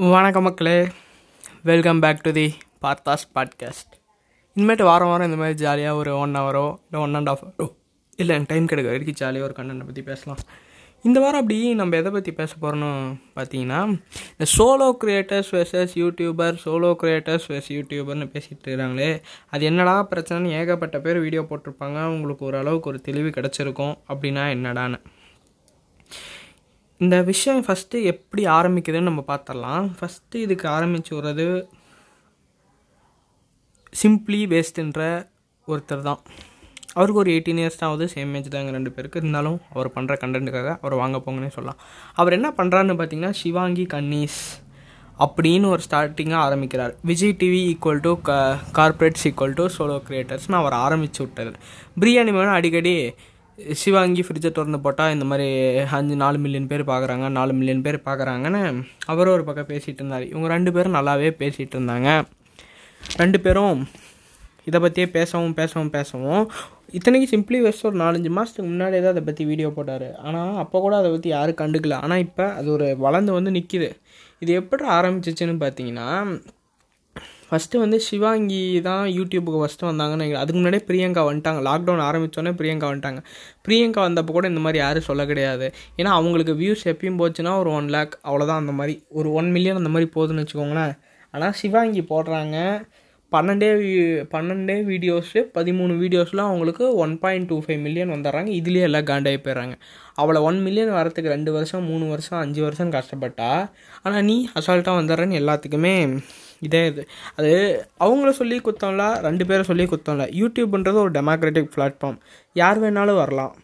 வணக்கம் மக்களே. Welcome back to the Partha's podcast இனிமேட்டு வாரம் வாரம் இந்த மாதிரி ஜாலியாக ஒரு ஒன் ஹவரோ இல்லை ஒன் அண்ட் ஆஃப் ஹவரோ இல்லை எனக்கு டைம் கிடைக்க வரைக்கும் ஜாலியாக ஒரு கண்டனை பற்றி பேசலாம். இந்த வாரம் அப்படி நம்ம எதை பற்றி பேச போகிறோன்னு பார்த்தீங்கன்னா இந்த solo creators versus YouTuber solo creators versus யூடியூபர்னு பேசிகிட்டு இருக்கிறாங்களே. அது என்னடா பிரச்சனைன்னு ஏகப்பட்ட பேர் வீடியோ போட்டிருப்பாங்க. உங்களுக்கு ஓரளவுக்கு ஒரு தெளிவு கிடச்சிருக்கும். அப்படின்னா என்னடான்னு. இந்த விஷயம் ஃபஸ்ட்டு எப்படி ஆரம்பிக்குதுன்னு நம்ம பார்த்துடலாம் ஃபஸ்ட்டு இதுக்கு ஆரம்பிச்சு வர்றது சிம்ப்ளி வேஸ்ட்டுன்ற ஒருத்தர் தான். அவருக்கு ஒரு எயிட்டீன் இயர்ஸ் தான் ஆகுது சேம் ஏஜ் தாங்க ரெண்டு பேருக்கு. இருந்தாலும் அவர் பண்ணுற கண்டென்ட்டுக்காக அவர் வாங்க போங்கன்னே சொல்லலாம். அவர் என்ன பண்ணுறாருன்னு பார்த்தீங்கன்னா சிவாங்கி கன்னீஸ் அப்படின்னு ஒரு ஸ்டார்டிங்காக ஆரம்பிக்கிறார். விஜய் டிவி ஈக்குவல் டு க கார்பரேட்ஸ் ஈக்குவல் டு சோலோ கிரியேட்டர்ஸ்னு அவர் ஆரம்பித்து விட்டார் பிரியாணி மேலே அடிக்கடி சிவாங்கி ஃப்ரிட்ஜை திறந்து போட்டால் இந்த மாதிரி அஞ்சு நாலு மில்லியன் பேர் பார்க்குறாங்க நாலு மில்லியன் பேர் பார்க்குறாங்கன்னு அவரும் ஒரு பக்கம் பேசிகிட்டு இருந்தார். இவங்க ரெண்டு பேரும் நல்லாவே பேசிகிட்டு இருந்தாங்க. ரெண்டு பேரும் இதை பற்றியே பேசவும் பேசவும் பேசவும். இத்தனைக்கு சிம்பிளி வெஸ்ட் ஒரு நாலஞ்சு மாதத்துக்கு முன்னாடியே தான் அதை பற்றி வீடியோ போட்டார். ஆனால் அப்போ கூட அதை பற்றி யாரும் கண்டுக்கல. ஆனால் இப்போ அது ஒரு வளர்ந்து வந்து நிற்கிது இது எப்படி ஆரம்பிச்சிச்சுன்னு பார்த்தீங்கன்னா ஃபஸ்ட்டு வந்து சிவாங்கி தான் யூடியூபுக்கு ஃபஸ்ட்டு வந்தாங்கன்னு அதுக்கு முன்னாடியே பிரியங்கா வந்துட்டாங்க. லாக்டவுன் ஆரம்பித்தோடனே பிரியங்கா வந்துட்டாங்க. பிரியங்கா வந்தப்போ கூட இந்த மாதிரி யாரும் சொல்ல கிடையாது. ஏன்னா அவங்களுக்கு வியூஸ் எப்பயும் போச்சுன்னா ஒரு ஒன் லேக் அவ்வளோதான் அந்த மாதிரி ஒரு ஒன் மில்லியன் அந்த மாதிரி போகுதுன்னு வச்சுக்கோங்களேன். ஆனால் சிவாங்கி போடுறாங்க. பன்னெண்டே பன்னெண்டே வீடியோஸு பதிமூணு வீடியோஸில் அவங்களுக்கு one point two five million வந்துடுறாங்க. இதுலேயே எல்லாம் காண்டாகி போயிடுறாங்க. அவளை ஒன் மில்லியன் வரத்துக்கு ரெண்டு வருஷம் மூணு வருஷம் அஞ்சு வருஷம் கஷ்டப்பட்டா ஆனால் நீ அசால்ட்டாக வந்துடுறேன்னு எல்லாத்துக்குமே இதே இது. அது அவங்கள சொல்லி குத்தம்ல ரெண்டு பேரை சொல்லி குத்தம்ல. யூடியூப்ன்றது ஒரு டெமோக்ராட்டிக் பிளாட்ஃபார்ம் யார் வேணாலும் வரலாம்.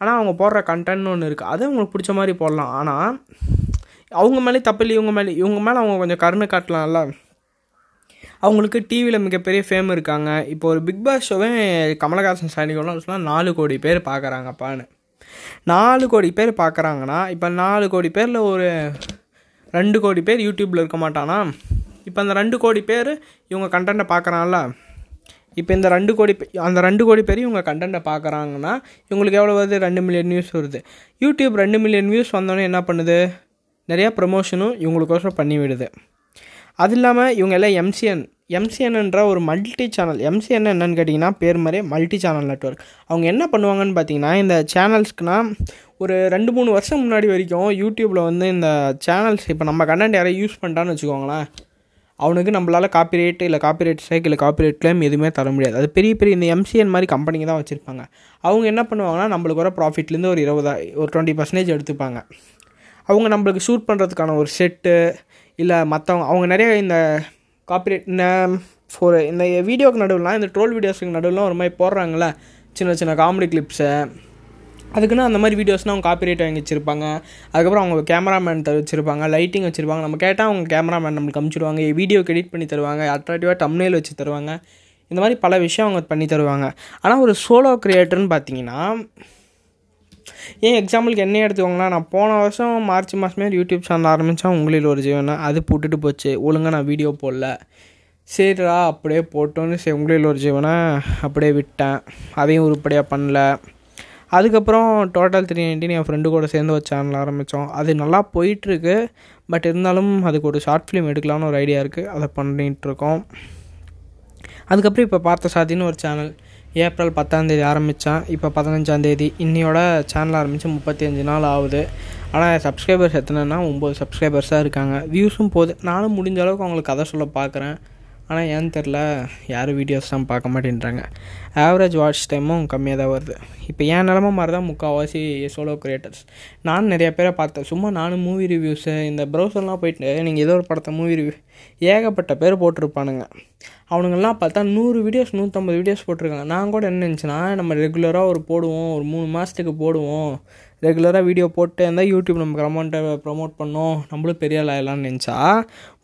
ஆனால் அவங்க போடுற கண்டென்ட்னு ஒன்று இருக்குது அது அவங்களுக்கு பிடிச்ச மாதிரி போடலாம். ஆனால் அவங்க மேலே தப்பில்லை இவங்க மேலே இவங்க மேலே அவங்க கொஞ்சம் கருணை காட்டலாம்ல. அவங்களுக்கு டிவியில் மிகப்பெரிய ஃபேம் இருக்காங்க. இப்போ ஒரு பிக் பாஸ் ஷோவே கமலஹாசன் சாணிகள்லாம் சொன்னால் நாலு கோடி பேர் பார்க்குறாங்கப்பான்னு நாலு கோடி பேர் பார்க்குறாங்கன்னா இப்போ நாலு கோடி பேரில் ஒரு ரெண்டு கோடி பேர் யூடியூப்பில் இருக்க மாட்டானா? இப்போ அந்த ரெண்டு கோடி பேர் இவங்க கண்டென்ட்டை பார்க்குறான்ல இப்போ இந்த ரெண்டு கோடி அந்த ரெண்டு கோடி பேர் இவங்க கண்டென்ட்டை பார்க்குறாங்கன்னா இவங்களுக்கு எவ்வளோ வருது? ரெண்டு மில்லியன் வியூஸ் வருது. யூடியூப் ரெண்டு மில்லியன் வியூஸ் வந்தோடனே என்ன பண்ணுது? நிறையா ப்ரமோஷனும் இவங்களுக்கோசரம் பண்ணி விடுது அது இல்லாமல் இவங்க எல்லாம் எம்சிஎன் எம்சிஎன்ன்ற ஒரு மல்டி சேனல் எம்சிஎன் என்னன்னு கேட்டிங்கன்னா பேர் மாதிரியே மல்டி சேனல் நெட்ஒர்க் அவங்க என்ன பண்ணுவாங்கன்னு பார்த்தீங்கன்னா இந்த சேனல்ஸ்க்குனா ஒரு ரெண்டு மூணு வருஷம் முன்னாடி வரைக்கும் யூடியூப்பில் வந்து இந்த சேனல்ஸ் இப்போ நம்ம கண்டென்ட் யாரையும் யூஸ் பண்ணிட்டான்னு வச்சுக்கோங்களேன். அவனுக்கு நம்மளால் காப்பிரைட் இல்லை காப்பிரைட் ஸ்ட்ரைக் இல்லை காப்பிரைட் கிளைம் எதுவுமே தர முடியாது. அது பெரிய பெரிய இந்த எம்சிஎன் மாதிரி கம்பெனிங்க தான் வச்சுருப்பாங்க. அவங்க என்ன பண்ணுவாங்கன்னா நம்மளுக்கு வர ப்ராஃபிட்லேருந்து ஒரு இருபதா ஒரு டுவெண்ட்டி பர்சன்டேஜ் எடுத்துப்பாங்க. அவங்க நம்மளுக்கு ஷூட் பண்ணுறதுக்கான ஒரு செட்டு இல்லை மற்றவங்க அவங்க நிறைய இந்த காப்பிரைட் இந்த ஒரு இந்த வீடியோக்கு நடுவில்லாம் இந்த ட்ரோல் வீடியோஸுக்கு நடுவில் ஒரு மாதிரி போடுறாங்களே சின்ன சின்ன காமெடி கிளிப்ஸை அதுக்குன்னு அந்த மாதிரி வீடியோஸ்னால் அவங்க காப்பிரைட் வாங்கி வச்சுருப்பாங்க. அதுக்கப்புறம் அவங்க கேமராமேன் வச்சுருப்பாங்க லைட்டிங் வச்சுருப்பாங்க. நம்ம கேட்டால் அவங்க கேமராமேன் நம்மளுக்கு அமுச்சிடுவாங்க வீடியோக்கு எடிட் பண்ணி தருவாங்க அட்ராக்டிவாக டம்னேல் வச்சு தருவாங்க. இந்த மாதிரி பல விஷயம் அவங்க பண்ணி தருவாங்க. ஆனால் ஒரு சோலோ க்ரியேட்டர்னு பார்த்தீங்கன்னா ஏன் எக்ஸாம்பிளுக்கு என்ன எடுத்துக்கோங்களா நான் போன வருஷம் மார்ச் மாதமே யூடியூப் சேனல் ஆரம்பித்தேன் உங்களில் ஒரு ஜீவனை அது போட்டுட்டு போச்சு. ஒழுங்காக நான் வீடியோ போடல. சரிடா அப்படியே போட்டோன்னு சரி உங்களில் ஒரு ஜீவனை அப்படியே விட்டேன். அதையும் உருப்படியாக பண்ணல. அதுக்கப்புறம் டோட்டல் த்ரீ நைன்டின் என் ஃப்ரெண்டு கூட சேர்ந்து ஒரு சேனல் ஆரம்பித்தோம் அது நல்லா போயிட்டுருக்கு. பட் இருந்தாலும் அதுக்கு ஒரு ஷார்ட் ஃபிலிம் எடுக்கலாம்னு ஒரு ஐடியா இருக்குது அதை பண்ணிகிட்ருக்கோம் அதுக்கப்புறம் இப்போ பார்த்த சாதின்னு ஒரு சேனல் ஏப்ரல் பத்தாந்தேதி ஆரம்பித்தான் இப்போ பதினஞ்சாந்தேதி இன்னையோட சேனல் ஆரம்பித்து முப்பத்தி அஞ்சு நாள் ஆகுது. ஆனால் சப்ஸ்கிரைபர்ஸ் எத்தனைன்னா ஒம்பது சப்ஸ்கிரைபர்ஸாக இருக்காங்க. வியூஸும் போகுது நானும் முடிஞ்ச அளவுக்கு அவங்களுக்கு கதை சொல்ல பார்க்குறேன் ஆனால் ஏன்னு தெரில யாரும் வீடியோஸ்லாம் பார்க்க மாட்டேன்றாங்க. ஆவரேஜ் வாட்ச் டைமும் கம்மியாக தான் வருது. இப்போ என் நிலமை மாதிரி தான் முக்கால்வாசி சோலோ க்ரியேட்டர்ஸ் நானும் நிறைய பேரை பார்த்தேன். சும்மா நானும் மூவி ரிவ்யூஸு இந்த ப்ரௌசர்லாம் போயிட்டு நீங்கள் ஏதோ ஒரு படத்தை மூவி ரிவ்யூ ஏகப்பட்ட பேர் போட்டிருப்பானுங்க. அவனுங்கெல்லாம் பார்த்தா நூறு வீடியோஸ் நூற்றம்பது வீடியோஸ் போட்டிருக்காங்க. நான் கூட என்ன நினச்சேன்னா நம்ம ரெகுலராக ஒரு போடுவோம் ஒரு மூணு மாதத்துக்கு போடுவோம். ரெகுலராக வீடியோ போட்டு இருந்தால் யூடியூப் நமக்கு அமௌண்ட்டை ப்ரமோட் பண்ணோம். நம்மளும் பெரிய ஆளாயிடலாம்னு நினச்சா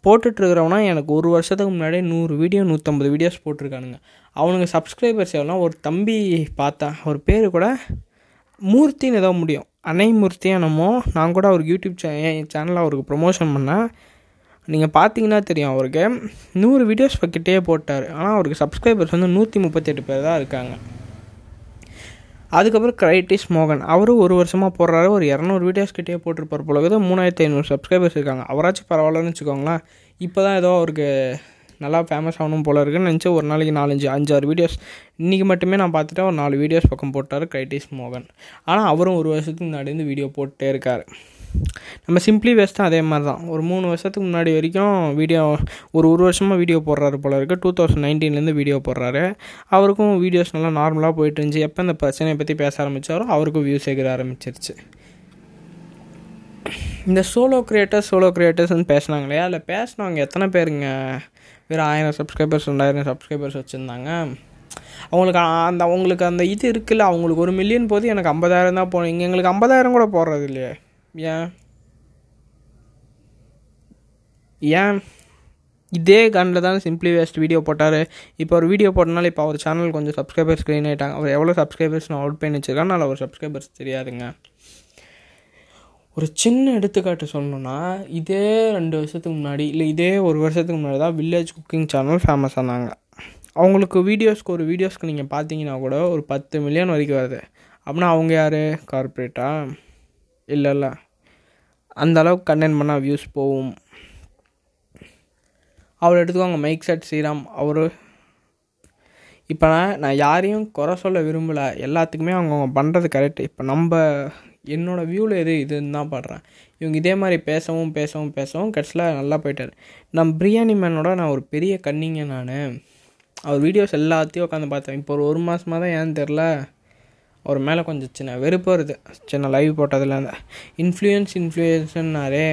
போட்டுட்ருக்கிறவனா எனக்கு ஒரு வருஷத்துக்கு முன்னாடியே நூறு வீடியோ நூற்றம்பது வீடியோஸ் போட்டிருக்கானுங்க. அவனுங்க சப்ஸ்கிரைபர்ஸ் எவ்வளோ ஒரு தம்பி பார்த்தேன் அவர் பேர் கூட மூர்த்தின்னு ஏதோ முடியும். அணை மூர்த்தி என்னமோ நான் கூட அவருக்கு யூடியூப் சே சேனலில் அவருக்கு ப்ரொமோஷன் பண்ணேன். நீங்கள் பார்த்தீங்கன்னா தெரியும் அவருக்கு. நூறு வீடியோஸ் கிட்டே போட்டார். ஆனால் அவருக்கு சப்ஸ்கிரைபர்ஸ் வந்து நூற்றி முப்பத்தெட்டு பேர் தான் இருக்காங்க. அதுக்கப்புறம் கிரைட்டிஸ் மோகன். அவரும் ஒரு வருஷமாக போடுறாரு. ஒரு இரநூறு வீடியோஸ் கிட்டே போட்டிருப்பார் போல இருக்குது மூணாயிரத்தி ஐநூறு சப்ஸ்கிரைபர்ஸ் இருக்காங்க. அவராச்சும் பரவாயில்லன்னு வச்சுக்கோங்களேன். இப்போ தான் ஏதோ அவருக்கு நல்லா ஃபேமஸ் ஆகணும் போல இருக்குன்னு நினச்சி ஒரு நாளைக்கு நாலஞ்சு அஞ்சாறு வீடியோஸ் இன்றைக்கி மட்டுமே நான் பார்த்துட்டேன். ஒரு நாலு வீடியோஸ் பக்கம் போட்டார் கிரைட்டிஸ் மோகன். ஆனால் அவரும் ஒரு வருஷத்துக்கு முன்னாடி இருந்து வீடியோ போட்டே இருக்கார். நம்ம சிம்பிளி வேஸ்ட்டும் அதே மாதிரி தான் ஒரு மூணு வருஷத்துக்கு முன்னாடி வரைக்கும் வீடியோ ஒரு ஒரு வருஷமாக வீடியோ போடுறாரு போல இருக்குது டூ தௌசண்ட் நைன்டீன்லேருந்து வீடியோ போடுறாரு. அவருக்கும் வீடியோஸ் நல்லா நார்மலாக போயிட்டு இருந்துச்சு. எப்போ இந்த பிரச்சனையை பற்றி பேச ஆரம்பித்தாரோ அவருக்கும் வியூஸ் சேர்க்க ஆரம்பிச்சிருச்சு. இந்த சோலோ கிரியேட்டர்ஸ் சோலோ கிரியேட்டர்ஸ்னு பேசினாங்க இல்லையா? அதில் பேசினவங்க எத்தனை பேருங்க? வெறும் ஆயிரம் சப்ஸ்கிரைபர்ஸ் ரெண்டாயிரம் சப்ஸ்கிரைபர்ஸ் வச்சுருந்தாங்க. அவங்களுக்கு அந்த அவங்களுக்கு அந்த இது இருக்குல்ல. அவங்களுக்கு ஒரு மில்லியன் போது எனக்கு ஐம்பதாயிரம் தான் போகணும். இங்கே எங்களுக்கு ஐம்பதாயிரம் கூட போடுறது இல்லையே. ஏன் ஏன் இதே கண்ணில் தான் சிம்பிளி வேஸ்ட் வீடியோ போட்டார். இப்போ ஒரு வீடியோ போட்டனால இப்போ அவர் சேனல் கொஞ்சம் சப்ஸ்கிரைபர்ஸ் க்ளீன் ஆகிட்டாங்க அவர் எவ்வளோ சப்ஸ்கிரைபர்ஸ் நான் அவுட் பண்ணி வச்சிருக்கேன் அதனால் அவர் சப்ஸ்கிரைபர்ஸ் தெரியாதுங்க. ஒரு சின்ன எடுத்துக்காட்டு சொல்லணுன்னா இதே ரெண்டு வருஷத்துக்கு முன்னாடி இல்லை இதே ஒரு வருஷத்துக்கு முன்னாடி தான் வில்லேஜ் குக்கிங் சேனல் ஃபேமஸ் ஆனாங்க. அவங்களுக்கு வீடியோஸ்க்கு ஒரு வீடியோஸ்க்கு நீங்கள் பார்த்தீங்கன்னா கூட ஒரு பத்து மில்லியன் வரைக்கும் வருது. அப்படின்னா அவங்க யார்? கார்பரேட்டா இல்லை இல்லை அந்த அளவுக்கு கண்டென்ட் பண்ணால் வியூஸ் போகும். அவர் எடுத்துக்கோங்க மைக் செட் ஸ்ரீராம் அவர். இப்போ நான் நான் யாரையும் குறை சொல்ல விரும்பலை. எல்லாத்துக்குமே அவங்கவுங்க பண்ணுறது கரெக்ட் இப்போ நம்ம என்னோடய வியூவில் எது இதுன்னு தான் பாடுறேன். இவங்க இதே மாதிரி பேசவும் பேசவும் பேசவும் கடைசியில் நல்லா போயிட்டார். நம்ம பிரியாணி மேனோட நான் ஒரு பெரிய கண்ணிங்க நான். அவர் வீடியோஸ் எல்லாத்தையும் உட்காந்து பார்த்தேன். இப்போ ஒரு ஒரு மாதமாக தான் ஏன்னு தெரில. அவர் மேலே கொஞ்சம் சின்ன வெறுப்பு வருது. சின்ன லைவ் போட்டதில் அந்த இன்ஃப்ளூயன்ஸ் இன்ஃப்ளூயன்ஸ்னாரே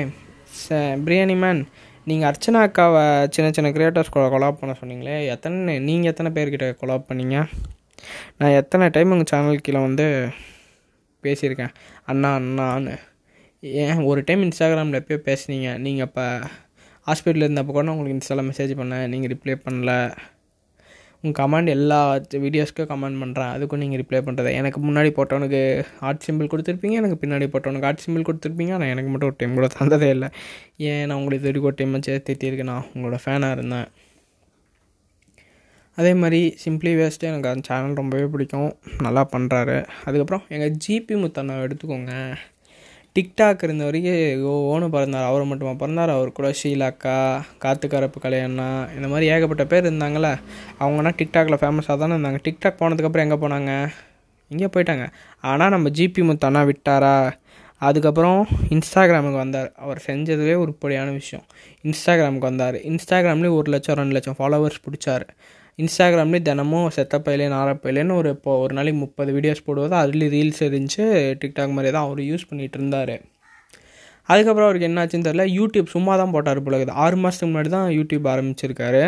ச பிரியாணி மேன் நீங்கள் அர்ச்சனா அக்காவை சின்ன சின்ன கிரியேட்டர்ஸ் கூட கொலாப் பண்ண சொன்னீங்களே. எத்தனை நீங்கள் எத்தனை பேர்கிட்ட கொலாப் பண்ணீங்க? நான் எத்தனை டைம் உங்கள் சேனல் கீழே வந்து பேசியிருக்கேன். அண்ணா அண்ணான்னு. ஏன் ஒரு டைம் இன்ஸ்டாகிராமில் எப்போயோ பேசுனீங்க. நீங்கள் அப்போ ஹாஸ்பிட்டலில் இருந்தப்போ கூட உங்களுக்கு இன்ஸ்டாவில் மெசேஜ் பண்ணேன். நீங்கள் ரிப்ளை பண்ணல. உங்கள் கமெண்ட் எல்லா வீடியோஸ்க்கும் கமெண்ட் பண்ணுறேன் அதுக்கும் நீங்கள் ரிப்ளை பண்ணுறது எனக்கு முன்னாடி போட்டவனுக்கு ஹார்ட் சிம்பிள் கொடுத்துருப்பீங்க எனக்கு பின்னாடி போட்டவனுக்கு ஆர்ட் சிம்பிள் கொடுத்துருப்பீங்க ஆனால் எனக்கு மட்டும் ஒரு டைம் கூட தந்ததே இல்லை. ஏன் நான் உங்களுக்கு இது ஒரு டைம் சேர்த்திருக்கேன் நான் உங்களோட ஃபேனாக இருந்தேன். அதே மாதிரி சிம்பிளி வேஸ்ட்டு எனக்கு அந்த சேனல் ரொம்பவே பிடிக்கும். நல்லா பண்ணுறாரு அதுக்கப்புறம் எங்கள் ஜிபி முத்தண்ணா எடுத்துக்கோங்க. டிக்டாக் இருந்த வரைக்கும் ஓனும் பிறந்தார் அவர் மட்டுமா பிறந்தார் அவர் கூட ஷீலாக்கா காத்துக்கரப்பு கலையண்ணா இந்த மாதிரி ஏகப்பட்ட பேர் இருந்தாங்களே அவங்கன்னா டிக்டாக்ல ஃபேமஸாக தானே இருந்தாங்க. டிக்டாக் போனதுக்கப்புறம் எங்கே போனாங்க? இங்கே போயிட்டாங்க. ஆனால் நம்ம ஜிபி முத்தானா விட்டாரா? அதுக்கப்புறம் இன்ஸ்டாகிராமுக்கு வந்தார். அவர் செஞ்சதுவே உருப்படியான விஷயம். இன்ஸ்டாகிராமுக்கு வந்தார். இன்ஸ்டாகிராம்லேயும் ஒரு லட்சம் ரெண்டு லட்சம் ஃபாலோவர்ஸ் பிடிச்சார். இன்ஸ்டாகிராம்லேயும் தினமும் செத்தப்பையிலே நாரப்பையிலேன்னு ஒரு இப்போ ஒரு நாளைக்கு முப்பது வீடியோஸ் போடுவது அதுலேயும் ரீல்ஸ் இருந்துச்சு டிக்டாக் மாதிரி தான் அவர் யூஸ் பண்ணிகிட்டு இருந்தார். அதுக்கப்புறம் அவருக்கு என்னாச்சுன்னு தெரில யூடியூப் சும்மா தான் போட்டார் போல இருக்குது ஆறு மாதத்துக்கு முன்னாடி தான் யூடியூப் ஆரம்பிச்சிருக்காரு.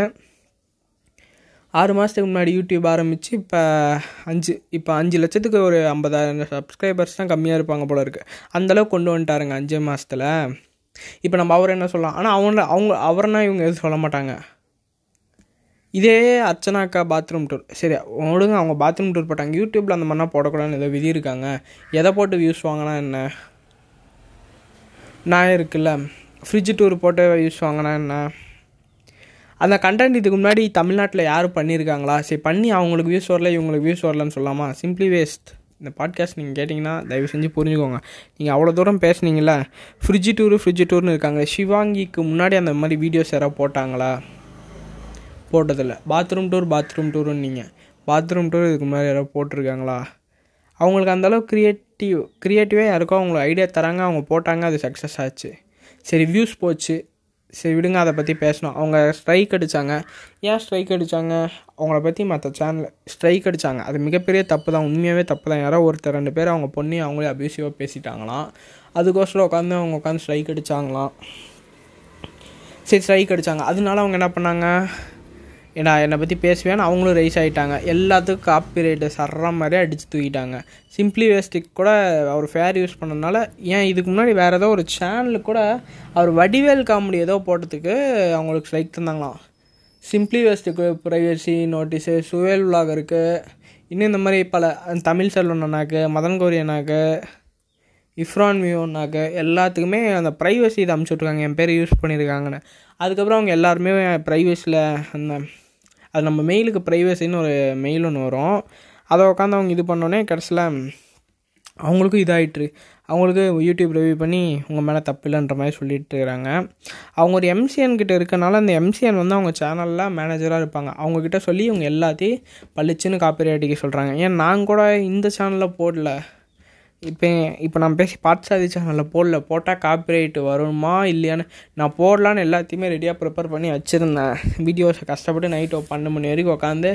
ஆறு மாதத்துக்கு முன்னாடி யூடியூப் ஆரம்பித்து இப்போ அஞ்சு இப்போ அஞ்சு லட்சத்துக்கு ஒரு ஐம்பதாயிரம் சப்ஸ்கிரைபர்ஸ் தான் கம்மியாக இருப்பாங்க போல இருக்குது அந்தளவுக்கு கொண்டு வந்துட்டாருங்க அஞ்சு மாதத்தில் இப்போ நம்ம அவர் என்ன சொல்லலாம்? ஆனால் அவங்க அவங்க அவர்னால் இவங்க எதுவும் சொல்ல மாட்டாங்க. இதே அர்ச்சனாக்கா பாத்ரூம் டூர் சரி விடுங்க அவங்க பாத்ரூம் டூர் போட்டாங்க. யூடியூப்பில் அந்த மாதிரிலாம் போடக்கூடாதுன்னு ஏதோ விதி இருக்காங்க. எதை போட்டு வியூஸ் வாங்கினா என்ன? நான் இருக்குல்ல. ஃப்ரிட்ஜ் டூர் போட்டு வியூஸ் வாங்கினா என்ன? அந்த கண்டென்ட் இதுக்கு முன்னாடி தமிழ்நாட்டில் யாரும் பண்ணியிருக்காங்களா சரி பண்ணி அவங்களுக்கு வியூஸ் வரல இவங்களுக்கு வியூஸ் வரலன்னு சொல்லாமா சிம்பிளி வேஸ்ட் இந்த பாட்காஸ்ட் நீங்கள் கேட்டிங்கன்னா தயவு செஞ்சு புரிஞ்சுக்கோங்க. நீங்கள் அவ்வளோ தூரம் பேசுனீங்கள ஃப்ரிட்ஜ் டூரு ஃப்ரிட்ஜ் டூர்னு இருக்காங்க. சிவாங்கிக்கு முன்னாடி அந்த மாதிரி வீடியோஸ் யாராவது போட்டாங்களா? போட்டதில்ல. பாத்ரூம் டூர் பாத்ரூம் டூருன்னு நீங்கள் பாத்ரூம் டூர் இதுக்கு முன்னாடி யாராவது போட்டிருக்காங்களா? அவங்களுக்கு அந்தளவுக்கு க்ரியேட்டிவ் க்ரியேட்டிவாக யாருக்கோ அவங்களுக்கு ஐடியா தராங்க அவங்க போட்டாங்க அது சக்ஸஸ் ஆச்சு. சரி வியூஸ் போச்சு. சரி விடுங்க அதை பற்றி பேசணும். அவங்க ஸ்ட்ரைக் அடித்தாங்க ஏன் ஸ்ட்ரைக் அடித்தாங்க அவங்கள பற்றி மற்ற சேனல் ஸ்ட்ரைக் அடித்தாங்க அது மிகப்பெரிய தப்பு தான் உண்மையாகவே தப்பு தான் யாரோ ஒருத்தர் ரெண்டு பேர் அவங்க பொண்ணு அவங்களே அபியூசிவாக பேசிட்டாங்களாம். அதுக்கோசரம் உட்காந்து அவங்க உட்காந்து ஸ்ட்ரைக் அடித்தாங்களாம் சரி ஸ்ட்ரைக் அடித்தாங்க அதனால அவங்க என்ன பண்ணாங்க? ஏன்னா என்னை பற்றி பேசுவேன்னு அவங்களும் ரைஸ் ஆகிட்டாங்க எல்லாத்துக்கும் காப்பி ரேட்டு சர்ற மாதிரி அடித்து தூக்கிட்டாங்க. சிம்பிளி வேஸ்டிக் கூட அவர் ஃபேர் யூஸ் பண்ணதுனால ஏன் இதுக்கு முன்னாடி வேறு ஏதோ ஒரு சேனலுக்கு கூட அவர் வடிவேல் காமெடி ஏதோ போட்டதுக்கு அவங்களுக்கு ஸ்ட்ரைக் தந்தாங்களாம். சிம்பிளி வேஸ்ட்டுக்கு ப்ரைவசி நோட்டீஸு சுவேல் விலாகருக்கு இன்னும் இந்த மாதிரி பல தமிழ் செல்வன் அண்ணாக்கு மதன் கௌரி அண்ணாக்கு இஃப்ரான் மியோனாக்கு எல்லாத்துக்குமே அந்த ப்ரைவசி இதை அமுச்சுட்ருக்காங்க என் பேர் யூஸ் பண்ணியிருக்காங்கன்னு. அதுக்கப்புறம் அவங்க எல்லாருமே ப்ரைவசியில் அந்த அது நம்ம மெயிலுக்கு ப்ரைவசின்னு ஒரு மெயில் ஒன்று வரும். அதை உட்காந்து அவங்க இது பண்ணோன்னே கடைசியில் அவங்களுக்கும் இதாகிட்டு அவங்களுக்கு யூடியூப் ரிவ்யூ பண்ணி உங்கள் மேலே தப்பு இல்லைன்ற மாதிரி சொல்லிட்டு இருக்கிறாங்க. அவங்க ஒரு எம்சிஎன் கிட்ட இருக்கனால அந்த எம்சிஎன் வந்து அவங்க சேனலில் மேனேஜராக இருப்பாங்க. அவங்கக்கிட்ட சொல்லி இவங்க எல்லாத்தையும் பளிச்சுன்னு காப்பி அடிக்க சொல்கிறாங்க ஏன் நான் கூட இந்த சேனலில் போடல. இப்போ இப்போ நான் பேசி பாட்சாதி சேனலில் போடல. போட்டால் காப்பிரைட் வருமா இல்லையான்னு நான் போடலான்னு எல்லாத்தையுமே ரெடியாக ப்ரிப்பேர் பண்ணி வச்சுருந்தேன். வீடியோஸை கஷ்டப்பட்டு நைட்டு பன்னெண்டு மணி வரைக்கும் உட்காந்து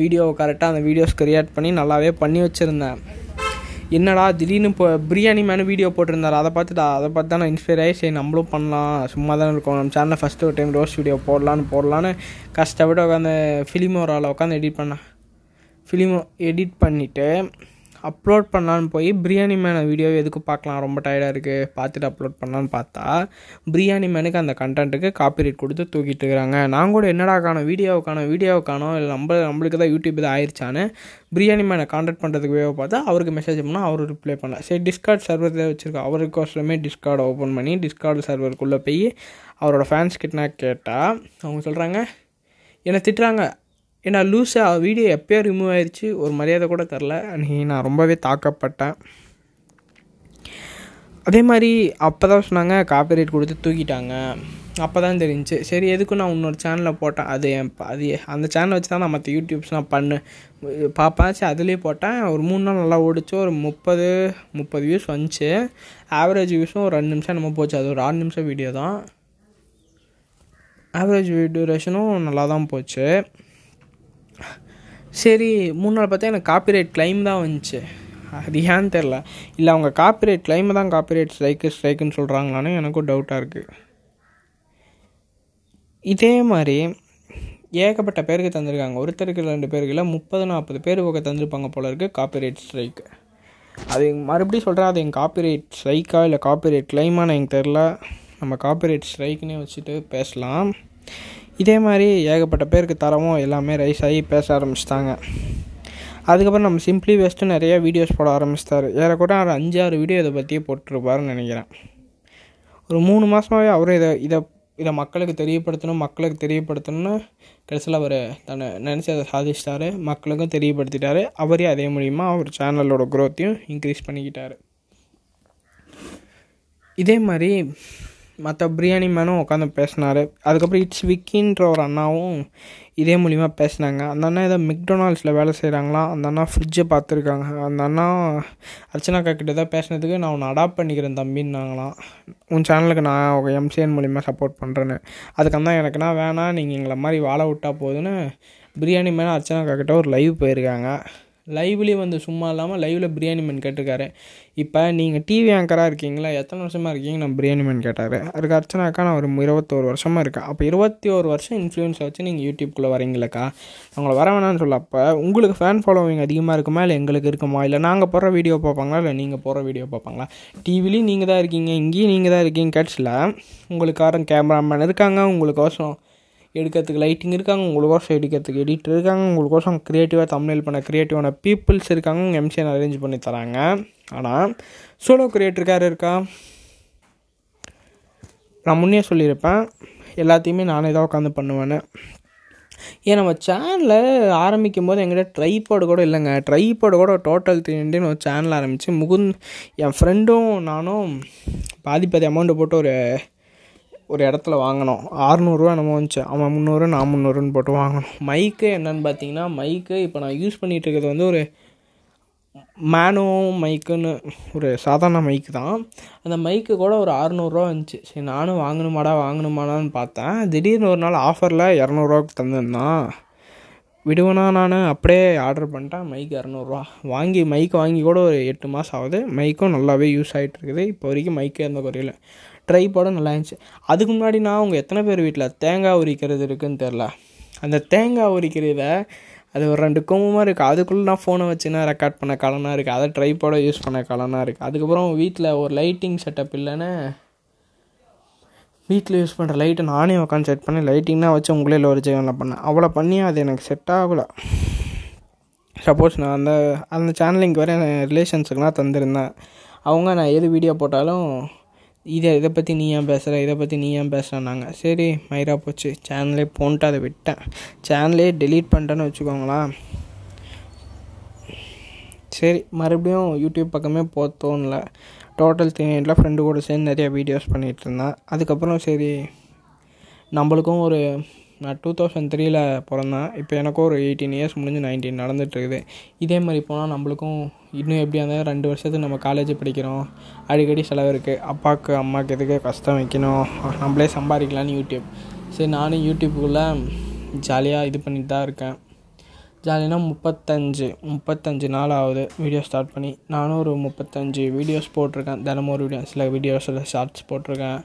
வீடியோவை கரெக்டாக அந்த வீடியோஸ் கிரியேட் பண்ணி நல்லாவே பண்ணி வச்சுருந்தேன். என்னடா திடீர்னு இப்போ பிரியாணி மேனு வீடியோ போட்டிருந்தார். அதை பார்த்துட்டு அதை பார்த்து தான் நான் இன்ஸ்பயர் ஆகி சரி நம்மளும் பண்ணலாம். சும்மா தானே இருக்கோம். நம்ம சேனலில் ஃபஸ்ட்டு ஒரு டைம் ரோஸ் வீடியோ போடலான்னு போடலான்னு கஷ்டப்பட்டு உட்காந்து ஃபிலிமோராவில் உட்காந்து எடிட் பண்ணேன். ஃபிலிமோ எடிட் பண்ணிவிட்டு அப்லோட் பண்ணலான்னு போய் பிரியாணி மேனை வீடியோ எதுக்கு பார்க்கலாம்? ரொம்ப டயர்டாக இருக்குது பார்த்துட்டு அப்லோட் பண்ணலான்னு பார்த்தா பிரியாணி மேனுக்கு அந்த கண்டென்ட்டுக்கு காப்பிரைட் கொடுத்து தூக்கிட்டு இருக்கிறாங்க. நான் கூட என்னடா காணும்? வீடியோவுக்கான வீடியோவுக்கானோ இல்லை நம்ம நம்மளுக்கு தான் யூடியூப் தான் ஆயிடுச்சான்னு பிரியாணி மேனை காண்டாக்ட் பண்ணுறதுக்கு வேவ பார்த்தா அவருக்கு மெசேஜ் பண்ணால் அவர் ரிப்ளை பண்ணல. சரி டிஸ்கார்ட் சர்வர் தான் வச்சுருக்கோம். அவருக்கோசரமே டிஸ்கார்டு ஓப்பன் பண்ணி டிஸ்கார்டு சர்வருக்குள்ளே போய் அவரோட ஃபேன்ஸ் கிட்டனா கேட்டால் அவங்க சொல்கிறாங்க என்னை திட்டுறாங்க. ஏன்னா லூஸாக வீடியோ எப்போயோ ரிமூவ் ஆயிடுச்சு ஒரு மரியாதை கூட தரல. அன்றைக்கி நான் ரொம்பவே தாக்கப்பட்டேன். அதே மாதிரி அப்போ தான் சொன்னாங்க காப்பிரைட் கொடுத்து தூக்கிட்டாங்க. அப்போ தான் தெரிஞ்சு. சரி எதுக்கும் நான் இன்னொரு சேனலில் போட்டேன். அது என் அது அந்த சேனலை வச்சு தான் நான் மற்ற யூடியூப்ஸ்லாம் பண்ணு பார்ப்பேன். சரி அதுலேயே போட்டேன். ஒரு மூணு நாள் நல்லா ஓடிச்சு. ஒரு முப்பது முப்பது வியூஸ் வந்துச்சு. ஆவரேஜ் வியூஸும் ஒரு ரெண்டு நிமிஷம் நம்ம போச்சு. அது ஒரு ஆறு நிமிஷம் வீடியோ தான். ஆவரேஜ் டியூரேஷனும் நல்லா தான் போச்சு. சரி மூணு நாள் பார்த்தா எனக்கு காப்பிரைட் கிளைம் தான் வந்துச்சு. அது ஏன்னு தெரில இல்லை அவங்க காப்பிரைட் கிளைம் தான் காப்பிரைட் ஸ்ட்ரைக்கு ஸ்ட்ரைக்குன்னு சொல்கிறாங்களான்னு எனக்கும் டவுட்டாக இருக்குது இதே மாதிரி ஏகப்பட்ட பேருக்கு தந்திருக்காங்க. ஒருத்தருக்கு ரெண்டு பேருக்கு இல்லை முப்பது நாற்பது பேர் போக தந்திருப்பாங்க போல இருக்குது காப்பிரைட் ஸ்ட்ரைக்கு அது மறுபடியும் சொல்கிறேன் அது எங்கள் காப்பிரைட் ஸ்ட்ரைக்கா இல்லை காப்பிரைட் கிளைமான்னு எனக்கு தெரில நம்ம காப்பிரைட் ஸ்ட்ரைக்குன்னே வச்சுட்டு பேசலாம். இதே மாதிரி ஏகப்பட்ட பேருக்கு தரவும் எல்லாமே ரைஸ் ஆகி பேச ஆரம்பிச்சிட்டாங்க. அதுக்கப்புறம் நம்ம சிம்பிளி வேஸ்ட்டு நிறைய வீடியோஸ் போட ஆரம்பிச்சிட்டாரு. ஏறக்கூட ஒரு அஞ்சாறு வீடியோ இதை பற்றியே போட்டிருப்பாருன்னு நினைக்கிறேன். ஒரு மூணு மாதமாகவே அவரும் இதை இதை இதை மக்களுக்கு தெரியப்படுத்தணும் மக்களுக்கு தெரியப்படுத்தணும்னு கடைசியில் அவர் தன்னை நினச்சி அதை சாதிச்சிட்டாரு. மக்களுக்கும் தெரியப்படுத்திட்டாரு. அவரே அதே மூலிமா அவர் சேனலோட க்ரோத்தையும் இன்க்ரீஸ் பண்ணிக்கிட்டாரு. இதே மாதிரி மற்ற பிரியாணி மேனும் உட்காந்து பேசினார். அதுக்கப்புறம் இட்ஸ் விக்கின்ற ஒரு அண்ணாவும் இதே மூலிமா பேசினாங்க. அந்த அண்ணா ஏதோ மெக்டொனால்ட்ஸில் வேலை செய்கிறாங்களாம் அந்த அண்ணா ஃப்ரிட்ஜை பார்த்துருக்காங்க அந்த அண்ணா அர்ச்சனாக்கா கிட்ட தான் பேசினதுக்கு நான் உன்னை அடாப்ட் பண்ணிக்கிறேன் தம்பின்னாங்களாம். உன் சேனலுக்கு நான் எம்சிஎன் மூலிமா சப்போர்ட் பண்ணுறேன்னு அதுக்கு தான் எனக்குன்னா வேணாம் நீங்கள் எங்களை மாதிரி வாழ விட்டா போதுன்னு பிரியாணி மேலே அர்ச்சனாக்கா கிட்ட ஒரு லைவ் போயிருக்காங்க. லைவ்லேயும் வந்து சும்மா இல்லாமல் லைவில் பிரியாணி மேன் கேட்டிருக்காரு. இப்போ நீங்கள் டிவி ஆங்கராக இருக்கீங்களா? எத்தனை வருஷமாக இருக்கீங்க நான் பிரியாணி மேன் கேட்டார். அதுக்கு அர்ச்சனாக்கா நான் ஒரு இருபத்தோரு வருஷமாக இருக்கேன். அப்போ இருபத்தி ஒரு வருஷம் இன்ஃப்ளூயன்ஸை வச்சு நீங்கள் யூடியூப்குள்ளே வரீங்களக்கா. அவங்கள வர வேணாம்னு சொல்ல அப்போ உங்களுக்கு ஃபேன் ஃபாலோவிங் அதிகமாக இருக்குமா? இல்லை எங்களுக்கு இருக்குமா? இல்லை நாங்கள் போடுற வீடியோ பார்ப்பாங்களா? இல்லை நீங்கள் போடுற வீடியோ பார்ப்பாங்களா? டிவிலையும் நீங்கள் தான் இருக்கீங்க இங்கேயும் நீங்கள் தான் இருக்கீங்க உங்களுக்கு உங்களுக்காரன் கேமராமேன் இருக்காங்க உங்களுக்கோசம் எடுக்கிறதுக்கு லைட்டிங் இருக்காங்க உங்களுக்கோசம் எடுக்கிறதுக்கு எடிட்டர் இருக்காங்க உங்களுக்கோசம் க்ரியேட்டிவாக தமிழ் பண்ண க்ரியேட்டிவான பீப்புள்ஸ் இருக்காங்க உங்கள் எம்சிஎன் அரேஞ்ச் பண்ணி தராங்க. ஆனால் சோலோ க்ரியேட்டருக்காரு இருக்கா? நான் முன்னே சொல்லியிருப்பேன் எல்லாத்தையுமே நானே தான் உட்காந்து பண்ணுவேன்னு. ஏன் நம்ம சேனலில் ஆரம்பிக்கும் போது எங்கிட்ட ட்ரைபாடு கூட இல்லைங்க. ட்ரைபாடு கூட டோட்டல் த்ரீ ஒரு சேனல் ஆரம்பித்து முகுந்த் என் ஃப்ரெண்டும் நானும் பாதி பாதி அமௌண்ட்டு போட்டு ஒரு ஒரு இடத்துல வாங்கினோம் ஆறுநூறுவா என்னமோ வந்துச்சு அவன் முந்நூறு நான் முந்நூறுன்னு போட்டு வாங்கினோம் மைக்கு என்னென்னு பார்த்தீங்கன்னா மைக்கு இப்போ நான் யூஸ் பண்ணிகிட்டு இருக்கிறது வந்து ஒரு மேனோ மைக்குன்னு ஒரு சாதாரண மைக்கு தான். அந்த மைக்கு கூட ஒரு அறநூறுவா வந்துச்சு சரி நானும் வாங்கணுமாடா வாங்கணுமாடான்னு பார்த்தேன். திடீர்னு ஒரு நாள் ஆஃபரில் இரநூறுவாக்கு தந்துருந்தான். விடுவேனா நான் அப்படியே ஆர்டர் பண்ணிட்டேன். மைக் இரநூறுவா. வாங்கி மைக் வாங்கி கூட ஒரு எட்டு மாதம் ஆகுது. மைக்கும் நல்லாவே யூஸ் ஆகிட்டு இருக்குது. இப்போ வரைக்கும் மைக்கே இருந்த குறையில ட்ரை போட நல்லா இருந்துச்சு அதுக்கு முன்னாடி நான் அவங்க எத்தனை பேர் வீட்டில் தேங்காய் உரிக்கிறது இருக்குதுன்னு தெரில. அந்த தேங்காய் உரிக்கிறத அது ஒரு ரெண்டு கோமமாக இருக்குது அதுக்குள்ளே நான் ஃபோனை வச்சுன்னா ரெக்கார்ட் பண்ண காலனாக இருக்குது அதை ட்ரைபாடை யூஸ் பண்ண காலனாக இருக்குது அதுக்கப்புறம் வீட்டில் ஒரு லைட்டிங் செட்டப் இல்லைன்னு வீட்டில் யூஸ் பண்ணுற லைட்டை நானே உட்காந்து செட் பண்ணி லைட்டிங்னா வச்சு உங்களே ஒரு ஜெயனில் பண்ணேன். அவ்வளோ பண்ணி அது எனக்கு செட் ஆகலை. சப்போஸ் நான் அந்த அந்த சேனலிங்க்கு வர என் ரிலேஷன்ஸுக்குலாம் தந்திருந்தேன். அவங்க நான் எது வீடியோ போட்டாலும் இதை இதை பற்றி நீ ஏன் பேசுகிற இதை பற்றி நீ ஏன் பேசுகிறேன்னாங்க சரி மயிரா போச்சு. சேனலே போன்ட்டு அதை விட்டேன். சேனலே டெலீட் பண்ணிட்டேன்னு வச்சுக்கோங்களேன். சரி மறுபடியும் யூடியூப் பக்கமே போக தோணல. டோட்டல் த்ரீ ஃப்ரெண்டு கூட சேர்ந்து நிறையா வீடியோஸ் பண்ணிகிட்டு இருந்தேன். அதுக்கப்புறம் சரி நம்மளுக்கும் ஒரு நான் டூ தௌசண்ட் த்ரீல பிறந்தேன். இப்போ எனக்கும் ஒரு எயிட்டீன் இயர்ஸ் முடிஞ்சு நைன்டீன் நடந்துகிட்ருக்குது இதே மாதிரி போனால் நம்மளுக்கும் இன்னும் எப்படியா இருந்தாலும் ரெண்டு வருஷத்துக்கு நம்ம காலேஜ் படிக்கிறோம். அடிக்கடி செலவு இருக்குது அப்பாவுக்கு அம்மாவுக்கு எதுக்கு கஷ்டம் வைக்கணும்? நம்மளே சம்பாதிக்கலான்னு யூடியூப் சரி நானும் யூடியூப்புக்குள்ளே ஜாலியாக இது பண்ணிட்டு தான் இருக்கேன். ஜாலினா முப்பத்தஞ்சு முப்பத்தஞ்சு நாள் ஆகுது வீடியோ ஸ்டார்ட் பண்ணி. நானும் ஒரு முப்பத்தஞ்சு வீடியோஸ் போட்டிருக்கேன். தினமும் ஒரு வீடியோ சில வீடியோஸில் ஷார்ட்ஸ் போட்டிருக்கேன்.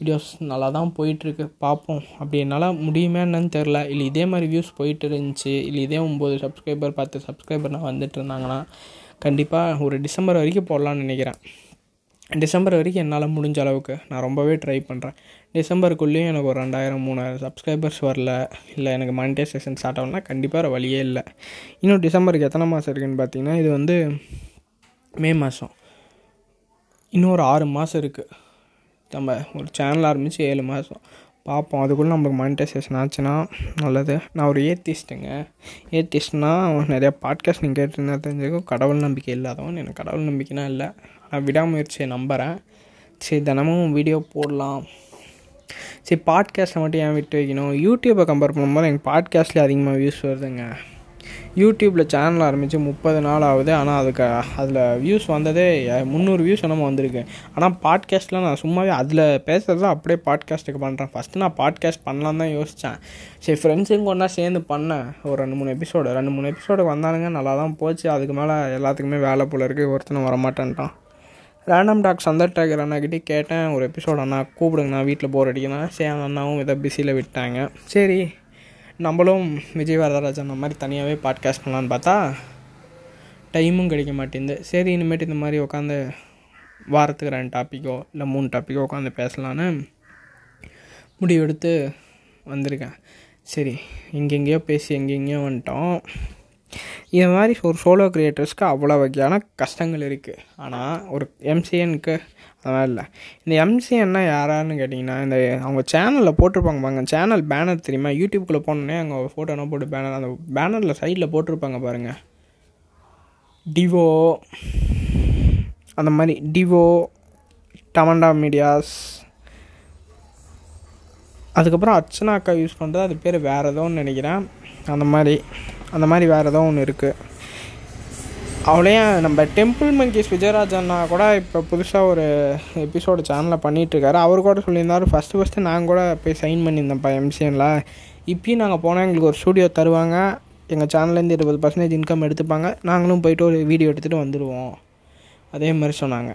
வீடியோஸ் நல்லா தான் போயிட்டுருக்கு பார்ப்போம். அப்படி என்னால் முடியுமே என்னன்னு தெரில இல்லை இதே மாதிரி வியூஸ் போயிட்டு இருந்துச்சு இல்லை இதே ஒம்பது சப்ஸ்கிரைபர் பத்து சப்ஸ்கிரைபர் நான் வந்துட்டு இருந்தாங்கன்னா கண்டிப்பாக ஒரு டிசம்பர் வரைக்கும் போடலான்னு நினைக்கிறேன். டிசம்பர் வரைக்கும் என்னால் முடிஞ்ச அளவுக்கு நான் ரொம்பவே ட்ரை பண்ணுறேன் டிசம்பருக்குள்ளேயும் எனக்கு ஒரு ரெண்டாயிரம் மூணாயிரம் சப்ஸ்கிரைபர்ஸ் வரல. இல்லை எனக்கு மானிட்டைசேஷன் ஸ்டார்ட் ஆகலனா கண்டிப்பாக வழியே இல்லை. இன்னும் டிசம்பருக்கு எத்தனை மாதம் இருக்குதுன்னு பார்த்தீங்கன்னா இது வந்து மே மாதம் இன்னும் ஒரு ஆறு மாதம் இருக்குது நம்ம ஒரு சேனல் ஆரம்பித்து ஏழு மாதம் பார்ப்போம் அதுக்குள்ளே நம்மளுக்கு மானிட்டைசேஷன் ஆச்சுன்னா நல்லது. நான் ஒரு ஏத்திஸ்ட்டுங்க ஏத்திஸ்ட்னா நிறையா பாட்காஸ்ட் நீங்கள் கேட்டுருந்தா தெரிஞ்சுக்கும் கடவுள் நம்பிக்கை இல்லாதவன். எனக்கு கடவுள் நம்பிக்கைனா இல்லை. நான் விடாமுயற்சியை நம்புகிறேன் சரி தினமும் வீடியோ போடலாம். சரி பாட்காஸ்ட்டை மட்டும் ஏன் விட்டு வைக்கணும்? யூடியூப்பை கம்பேர் பண்ணும்போது எங்கள் பாட்காஸ்ட்லேயே அதிகமாக வியூஸ் வருதுங்க. யூடியூப்பில் சேனல் ஆரம்பித்து முப்பது நாள் ஆகுது. ஆனால் அதுக்கு அதில் வியூஸ் வந்ததே முந்நூறு வியூஸ் என்னமோ வந்திருக்கு. ஆனால் பாட்காஸ்ட்டில் நான் சும்மாவே அதில் பேசுகிறது அப்படியே பாட்காஸ்ட்டுக்கு பண்ணுறேன் ஃபஸ்ட்டு நான் பாட்காஸ்ட் பண்ணலான்னு தான் யோசித்தேன் சரி ஃப்ரெண்ட்ஸுங்க ஒன்றா சேர்ந்து பண்ணேன். ஒரு ரெண்டு மூணு எபிசோடு ரெண்டு மூணு எபிசோடு வந்தானுங்க நல்லா தான் போச்சு. அதுக்கு மேலே எல்லாத்துக்குமே வேலை போல இருக்குது ஒருத்தனும் வரமாட்டேன்ட்டான். ரேண்டம் டாக் அந்த அண்ணாக்கிட்டே கேட்டேன். ஒரு எபிசோட் அண்ணா கூப்பிடுங்கண்ணா வீட்டில் போர் அடிக்கணும். சரி அந்த அண்ணாவும் இதை பிஸியில் விட்டாங்க. சரி நம்மளும் விஜய் வரதராஜன் அந்த மாதிரி தனியாகவே பாட்காஸ்ட் பண்ணலான்னு பார்த்தா டைமும் கிடைக்க மாட்டேங்குது. சரி இனிமேட்டு இந்த மாதிரி உட்காந்து வாரத்துக்கு ரெண்டு டாப்பிக்கோ இல்லை மூணு டாப்பிக்கோ உட்காந்து பேசலான்னு முடிவெடுத்து வந்திருக்கேன். சரி எங்கெங்கேயோ பேசி எங்கெங்கேயோ வந்துட்டோம். இது மாதிரி ஒரு சோலோ க்ரியேட்டர்ஸ்க்கு அவ்வளோ வகையான கஷ்டங்கள் இருக்குது ஆனால் ஒரு எம்சிஎனுக்கு அதெல்லாம் இல்லை இந்த எம்சிஎன்னா யாரான்னு கேட்டிங்கன்னா இந்த அவங்க சேனலில் போட்டிருப்பாங்க பாருங்க சேனல் பேனர் தெரியுமா? யூடியூப்குள்ளே போனோடனே அங்கே ஃபோட்டோலாம் போட்டு பேனர் அந்த பேனரில் சைடில் போட்டிருப்பாங்க பாருங்கள் டிவோ அந்த மாதிரி டிவோ டமண்டா மீடியாஸ் அதுக்கப்புறம் அர்ச்சனா அக்கா யூஸ் பண்ணுறது அது பேர் வேறு ஏதோ ஒன்று நினைக்கிறேன். அந்த மாதிரி அந்த மாதிரி வேறு ஏதோ ஒன்று இருக்குது அவளையும் நம்ம டெம்பிள் மங்கீஸ் விஜயராஜன்னா கூட இப்போ புதுசாக ஒரு எபிசோடு சேனலில் பண்ணிகிட்ருக்காரு அவர் கூட சொல்லியிருந்தார் ஃபஸ்ட்டு ஃபஸ்ட்டு நாங்கள் கூட போய் சைன் பண்ணியிருந்தோம்ப்பா எம்சிஎனில் இப்பயும் நாங்கள் போனால் எங்களுக்கு ஒரு ஸ்டூடியோ தருவாங்க. எங்கள் சேனல்லேருந்து இருபது பர்சன்டேஜ் இன்கம் எடுத்துப்பாங்க. நாங்களும் போயிட்டு ஒரு வீடியோ எடுத்துகிட்டு வந்துடுவோம் அதே மாதிரி சொன்னாங்க.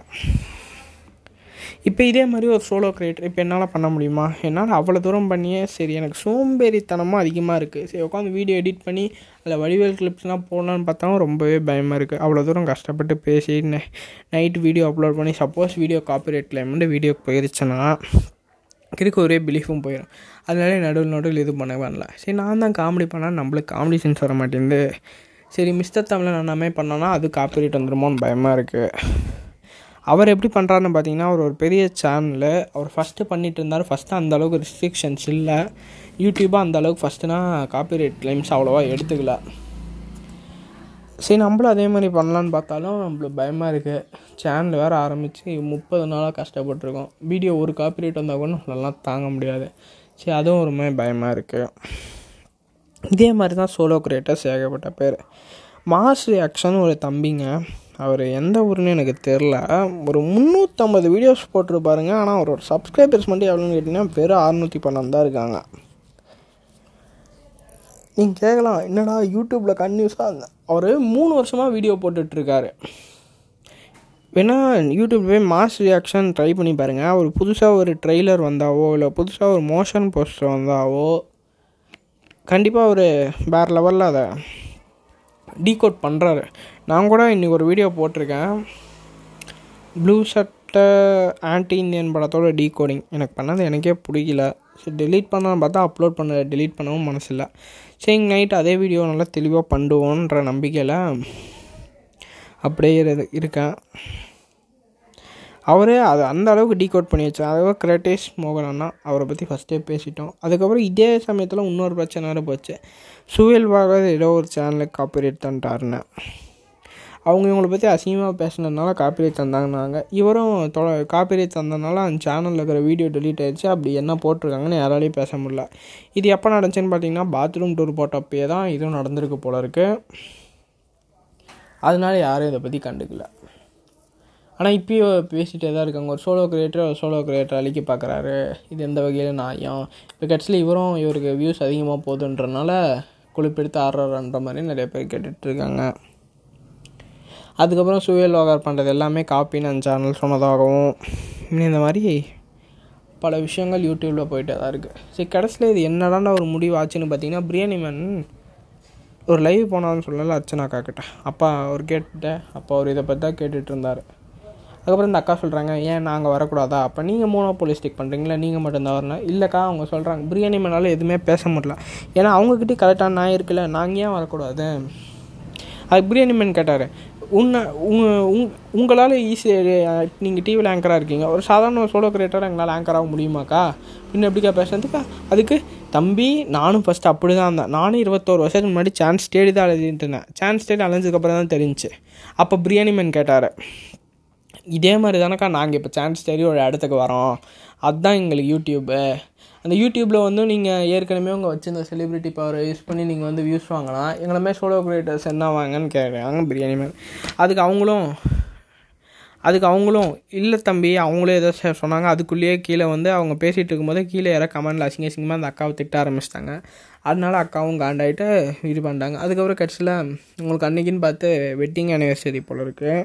இப்போ இதே மாதிரி ஒரு சோலோ கிரியேட்டர் இப்போ என்னால் பண்ண முடியுமா? என்னால் அவ்வளோ தூரம் பண்ணியே சரி எனக்கு சோம்பேறித்தனமும் அதிகமாக இருக்குது சரி உட்காந்து வீடியோ எடிட் பண்ணி அதில் வடிவேல் கிளிப்ஸ்லாம் போடலான்னு பார்த்தாலும் ரொம்பவே பயமாக இருக்குது அவ்வளோ தூரம் கஷ்டப்பட்டு பேசி நைட் வீடியோ அப்லோட் பண்ணி சப்போஸ் வீடியோ காப்பிரைட் கிளைம்னு வீடியோ போயிருச்சுன்னா இதுக்கு ஒரே பிலீஃபும் போயிடும் அதனால நடுவில் நடுவில் இது பண்ண பண்ணல. சரி நான் தான் காமெடி பண்ணால் நம்மளுக்கு காமெடி சென்ஸ் வர மாட்டேங்குது. சரி மிஸ்டர் தமிழன் அண்ணாமே பண்ணோன்னா அது காப்பிரைட் வந்துடுமோன்னு பயமாக இருக்குது அவர் எப்படி பண்ணுறாருன்னு பார்த்தீங்கன்னா அவர் ஒரு பெரிய சேனலு அவர் ஃபஸ்ட்டு பண்ணிகிட்டு இருந்தார். ஃபஸ்ட்டு அந்த அளவுக்கு ரெஸ்ட்ரிக்ஷன்ஸ் இல்லை. யூடியூப்பாக அந்த அளவுக்கு ஃபஸ்ட்டுனா காப்பிரைட் கிளைம்ஸ் அவ்வளோவா எடுத்துக்கல. சரி நம்மளும் அதே மாதிரி பண்ணலான்னு பார்த்தாலும் நம்மளுக்கு பயமாக இருக்குது சேனல் வேறு ஆரம்பித்து முப்பது நாளாக கஷ்டப்பட்டுருக்கோம். வீடியோ ஒரு காப்பிரைட் வந்தால் கூட நம்மளெல்லாம் தாங்க முடியாது. சரி அதுவும் ஒரு மாதிரி பயமாக இருக்குது இதே மாதிரி தான் சோலோ கிரியேட்டர்ஸ் ஏகப்பட்ட பேர். மாஸ் ரியாக்ஷன் ஒரு தம்பிங்க. அவர் எந்த ஊருன்னு எனக்கு தெரில. ஒரு முந்நூற்றம்பது வீடியோஸ் போட்டிருப்பாருங்க ஆனால் அவரோட சப்ஸ்கிரைபர்ஸ் மட்டும் எவ்வளோன்னு கேட்டிங்கன்னா வெறும் அறநூற்றி பன்னெண்டு தான் இருக்காங்க. நீங்கள் கேட்கலாம் என்னடா யூடியூப்பில் கன்யூஸாக அவர் மூணு வருஷமாக வீடியோ போட்டுட்ருக்காரு. வேணால் யூடியூப் போய் மாஸ் ரியாக்ஷன் ட்ரை பண்ணி பாருங்கள் ஒரு புதுசாக ஒரு ட்ரெய்லர் வந்தாவோ இல்லை புதுசாக ஒரு மோஷன் போஸ்டர் வந்தாவோ கண்டிப்பாக ஒரு வேறு லெவலில் அதை டீகோட் பண்ணுறாரு நான் கூட இன்றைக்கி ஒரு வீடியோ போட்டிருக்கேன். ப்ளூ ஷர்ட்டை ஆன்டி இந்தியன் படத்தோட டீகோடிங் எனக்கு பண்ணது எனக்கே பிடிக்கல. சரி டெலீட் பண்ணான்னு பார்த்தா அப்லோட் பண்ண டெலீட் பண்ணவும் மனசு இல்லை சரி நைட் அதே வீடியோ நல்லா தெளிவாக பண்ணுவோன்ற நம்பிக்கையில் அப்படியே இருக்கேன். அவரே அது அந்த அளவுக்கு டீகோட் பண்ணி வச்சார். அதுவும் கிரேட்டேஷ் மோகன் அண்ணா அவரை பற்றி ஃபஸ்ட்டே பேசிட்டோம். அதுக்கப்புறம் இதே சமயத்தில் இன்னொரு பிரச்சனை வேறு போச்சு. சுயல்வாக ஏதோ ஒரு சேனலுக்கு காப்பிரைட் தந்துட்டாருன்னு. அவங்க இவங்களை பற்றி அசிங்கமாக பேசினதுனால காப்பிரைட் தந்தாங்கன்னாங்க. இவரும் தொ காப்பிரைட் தந்ததுனால அந்த சேனலில் இருக்கிற வீடியோ டெலீட் ஆயிடுச்சு. அப்படி என்ன போட்டிருக்காங்கன்னு யாராலையும் பேச முடியல. இது எப்போ நடந்துச்சுன்னு பார்த்தீங்கன்னா பாத்ரூம் டூர் போட்டப்பே தான் இதுவும் நடந்திருக்கு போல இருக்குது அதனால யாரும் இதை பற்றி கண்டுக்கல. ஆனால் இப்பயும் பேசிகிட்டே தான் இருக்காங்க. ஒரு சோலோ கிரியேட்டர் ஒரு சோலோ கிரியேட்டர் அழிக்க பார்க்குறாரு இது எந்த வகையில் நியாயம். இப்போ கட்சியில் இவரும் இவருக்கு வியூஸ் அதிகமாக போகுதுன்றனால குளிப்பெடுத்து ஆடுறாருன்ற மாதிரி நிறைய பேர் கேட்டுட்ருக்காங்க அதுக்கப்புறம் சுயல் லோகர் பண்ணுறது எல்லாமே காப்பின்னு அந்த சேனல் சொன்னதாகவும் இந்த மாதிரி பல விஷயங்கள் யூடியூப்பில் போயிட்டே தான் இருக்குது சரி கடைசியில் இது என்னடான ஒரு முடிவு ஆச்சுன்னு பார்த்தீங்கன்னா பிரியாணி மேன் ஒரு லைவ் போனான்னு சொல்லல அர்ச்சனாக்கா கிட்ட. அப்பா அவர் கேட்டுட்டேன். அப்பா அவர் இதை பற்றி தான் கேட்டுட்ருந்தார் அதுக்கப்புறம் இந்த அக்கா சொல்கிறாங்க ஏன் நாங்கள் வரக்கூடாதா? அப்போ நீங்கள் மோனோபோலிஸ்டிக் பண்ணுறீங்களா நீங்கள் மட்டும்தான் வரணும். இல்லைக்கா அவங்க சொல்கிறாங்க பிரியாணி மேனால எதுவுமே பேச முடியல. ஏன்னா அவங்கக்கிட்டே கரெக்டான நான் இருக்குல்ல நாங்கள் ஏன் வரக்கூடாது? அது பிரியாணி மேன் கேட்டார் உன்னை உங் உங்களால் ஈஸியாக நீங்கள் டிவியில் ஆங்கராக இருக்கீங்க. ஒரு சாதாரண சோலோ கிரியேட்டர் எங்களால் ஆங்கர் ஆக முடியுமாக்கா? இன்னும் எப்படிக்கா பேசுறதுக்கா அதுக்கு தம்பி நானும் ஃபஸ்ட்டு அப்படி தான் இருந்தேன். நானும் இருபத்தோரு வருஷத்துக்கு முன்னாடி சான்ஸ் தேடி தான் அலைஞ்சிட்டு இருந்தேன். சான்ஸ் தேடி அலைஞ்சதுக்கப்புறம் தான் தெரிஞ்சுச்சு. அப்போ பிரியாணி மேன் கேட்டார் இதே மாதிரி தானக்கா நாங்கள் இப்போ சான்ஸ் தேடி ஒரு இடத்துக்கு வரோம். அதுதான் எங்களுக்கு யூடியூப்பு அந்த யூடியூப்பில் வந்து நீங்கள் ஏற்கனவே உங்கள் வச்சுருந்த செலிப்ரிட்டி பவரை யூஸ் பண்ணி நீங்கள் வந்து வியூஸ் வாங்கலாம். எங்களுமே சோலோ கிரியேட்டர்ஸ் என்ன வாங்கன்னு கேட்குறாங்க பிரியாணி மேம் அதுக்கு அவங்களும் அதுக்கு அவங்களும் இல்லை தம்பி அவங்களே ஏதோ சொன்னாங்க. அதுக்குள்ளேயே கீழே வந்து அவங்க பேசிகிட்டு இருக்கும்போது கீழே யாரோ கமெண்டில் அசிங்க அசிங்கமாக அந்த அக்காவை திட்ட ஆரம்பிச்சிட்டாங்க. அதனால அக்காவும் காண்டாயிட்டு இது பண்ணிட்டாங்க அதுக்கப்புறம் கட்சியில் உங்களுக்கு அன்றைக்கின்னு பார்த்து வெட்டிங் அனிவர்சரி போல் இருக்குது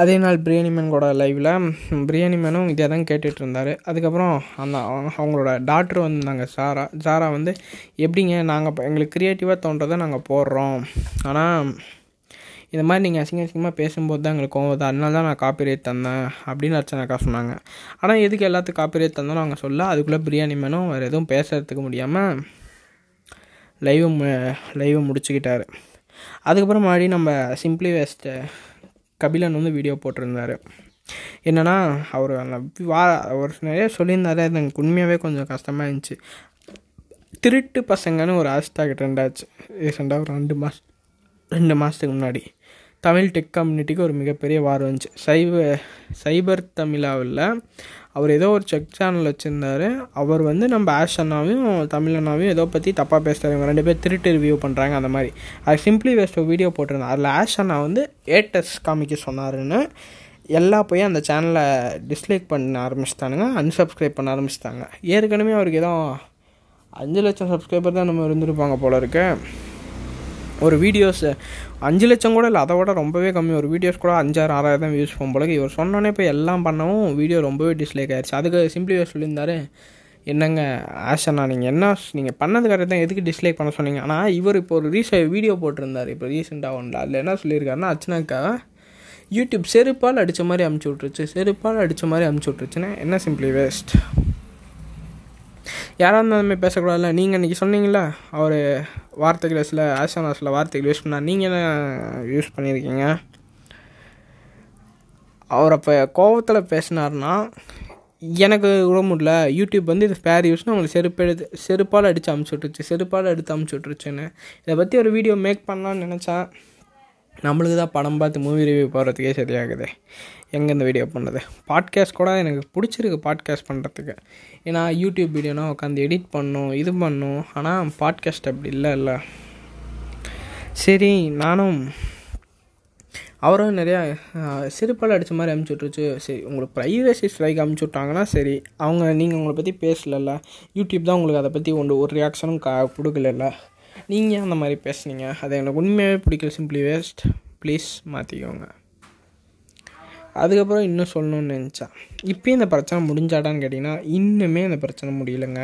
அதே நாள் பிரியாணி மேன் கூட லைவில் பிரியாணி மேனும் இதே தான் கேட்டுட்டு இருந்தார் அதுக்கப்புறம் அந்த அவங்களோட டாக்டர் வந்திருந்தாங்க சாரா. சாரா வந்து எப்படிங்க நாங்கள் இப்போ எங்களுக்கு க்ரியேட்டிவாக தோன்றதை நாங்கள் போடுறோம். ஆனால் இந்த மாதிரி நீங்கள் அசிங்க அசிங்கமாக பேசும்போது தான் எங்களுக்கு கோவம் அதனால தான் நான் காப்பிரைட் தந்தேன் அப்படின்னு அர்ச்சனாக்கா சொன்னாங்க. ஆனால் எதுக்கு எல்லாத்துக்கும் காப்பிரைட் தந்தோம்னு நாங்கள் சொல்ல அதுக்குள்ளே பிரியாணி மேனும் வேறு எதுவும் பேசுறதுக்கு முடியாமல் லைவ் லைவை முடிச்சுக்கிட்டாரு. அதுக்கப்புறம் மறுபடியும் நம்ம சிம்பிளி வேஸ்ட்டு கபிலன் வந்து வீடியோ போட்டிருந்தாரு. என்னென்னா அவர் அந்த வா அவர் நிறைய சொல்லியிருந்தாரு. அது எனக்கு உண்மையாகவே கொஞ்சம் கஷ்டமாக இருந்துச்சு. திருட்டு பசங்கன்னு ஒரு ஹேஷ்டாக் ட்ரெண்டாச்சு ரீசெண்டாக ஒரு ரெண்டு மாதம் ரெண்டு மாதத்துக்கு முன்னாடி. தமிழ் டெக் கம்யூனிட்டிக்கு ஒரு மிகப்பெரிய வாரம் இருந்துச்சு சைப சைபர் தமிழாவில் அவர் ஏதோ ஒரு செக் சேனல் வச்சுருந்தாரு. அவர் வந்து நம்ம ஆஷ் அண்ணாவையும் தமிழ் அண்ணாவையும் ஏதோ பற்றி தப்பாக பேசுகிறாங்க இவங்க ரெண்டு பேர் திருட்டு ரிவ்யூ பண்ணுறாங்க அந்த மாதிரி. அது சிம்பிளி வேஸ்ட் வீடியோ போட்டிருந்தார் அதில் ஆஷ் அண்ணா வந்து ஏட்டஸ் காமிக்க சொன்னாருன்னு எல்லா போய் அந்த சேனலை டிஸ்லைக் பண்ண ஆரம்பிச்சிட்டானுங்க அன்சப்ஸ்கிரைப் பண்ண ஆரம்பிச்சிட்டாங்க. ஏற்கனவே அவருக்கு ஏதோ அஞ்சு லட்சம் சப்ஸ்கிரைபர் தான் நம்ம இருந்திருப்பாங்க போல இருக்கு. ஒரு வீடியோஸ் அஞ்சு லட்சம் கூட இல்லை அதை விட ரொம்பவே கம்மி. ஒரு வீடியோஸ் கூட அஞ்சாறு ஆறாயிரம் தான் வியூஸ் போகும் போல இவர் சொன்னோன்னே இப்போ எல்லாம் பண்ணவும் வீடியோ ரொம்பவே டிஸ்லைக் ஆயிடுச்சு அதுக்கு சிம்பிளி சொல்லியிருந்தாரு என்னங்க ஆஷனா நீங்கள் என்ன நீங்கள் பண்ணது கரெக்ட் தான். எதுக்கு டிஸ்லைக் பண்ண சொன்னீங்க? ஆனால் இவர் இப்போ ஒரு ரீச வீடியோ போட்டிருந்தார் இப்போ ரீசெண்டாக ஒன்றில் அதில் என்ன சொல்லியிருக்காருன்னா அச்சனாக்கா யூடியூப் செருப்பால் அடித்த மாதிரி அமுச்சு விட்ருச்சு செருப்பால் அடித்த மாதிரி அமுச்சு விட்ருச்சுன்னா என்ன சிம்பிளி வேஸ்ட் யாராக இருந்தாலுமே பேசக்கூடாதுல்ல. நீங்கள் இன்றைக்கி சொன்னீங்களா அவர் வார்த்தைகள் சில ஆசனாஸில் வார்த்தைகள் யூஸ் பண்ணால் நீங்கள் என்ன யூஸ் பண்ணியிருக்கீங்க அவர் அப்போ கோபத்தில் பேசினார்னா எனக்கு விட முடியல. யூடியூப் வந்து இது ஃபேர் யூஸ்னு அவங்களுக்கு செருப்பு எடுத்து செருப்பால் அடித்து அமுச்சு விட்டுருச்சு செருப்பால் எடுத்து அமுச்சு விட்டுருச்சுன்னு. இதை பற்றி ஒரு வீடியோ மேக் பண்ணலான்னு நினச்சேன். நம்மளுக்கு தான் படம் பார்த்து மூவி ரிவ்யூ போகிறதுக்கே சரியாகுது. எங்கே இந்த வீடியோ பண்ணுறது பாட்காஸ்ட் கூட எனக்கு பிடிச்சிருக்கு பாட்காஸ்ட் பண்ணுறதுக்கு ஏன்னா யூடியூப் வீடியோனா உட்காந்து எடிட் பண்ணும் இது பண்ணும். ஆனால் பாட்காஸ்ட் அப்படி இல்லை இல்லை. சரி நானும் அவரும் நிறையா சிறுப்பால் அடித்த மாதிரி அமுச்சு விட்ருச்சு சரி உங்களுக்கு ப்ரைவசி ஸ்ட்ரைக் அமுச்சு விட்டாங்கன்னா சரி அவங்க நீங்கள் உங்களை பற்றி பேசலல்ல. யூடியூப் தான் உங்களுக்கு அதை பற்றி ஒன்று ஒரு ரியாக்ஷனும் கா கொடுக்கலல்ல. நீங்கள் அந்த மாதிரி பேசுனீங்க. அது எனக்கு உண்மையாகவே பிடிக்கல. சிம்பிளி வேஸ்ட் ப்ளீஸ் மாற்றிக்கோங்க அதுக்கப்புறம் இன்னும் சொல்லணும்னு நினச்சேன். இப்போயும் இந்த பிரச்சனை முடிஞ்சாடான்னு கேட்டிங்கன்னா இன்னுமே இந்த பிரச்சனை முடியலைங்க.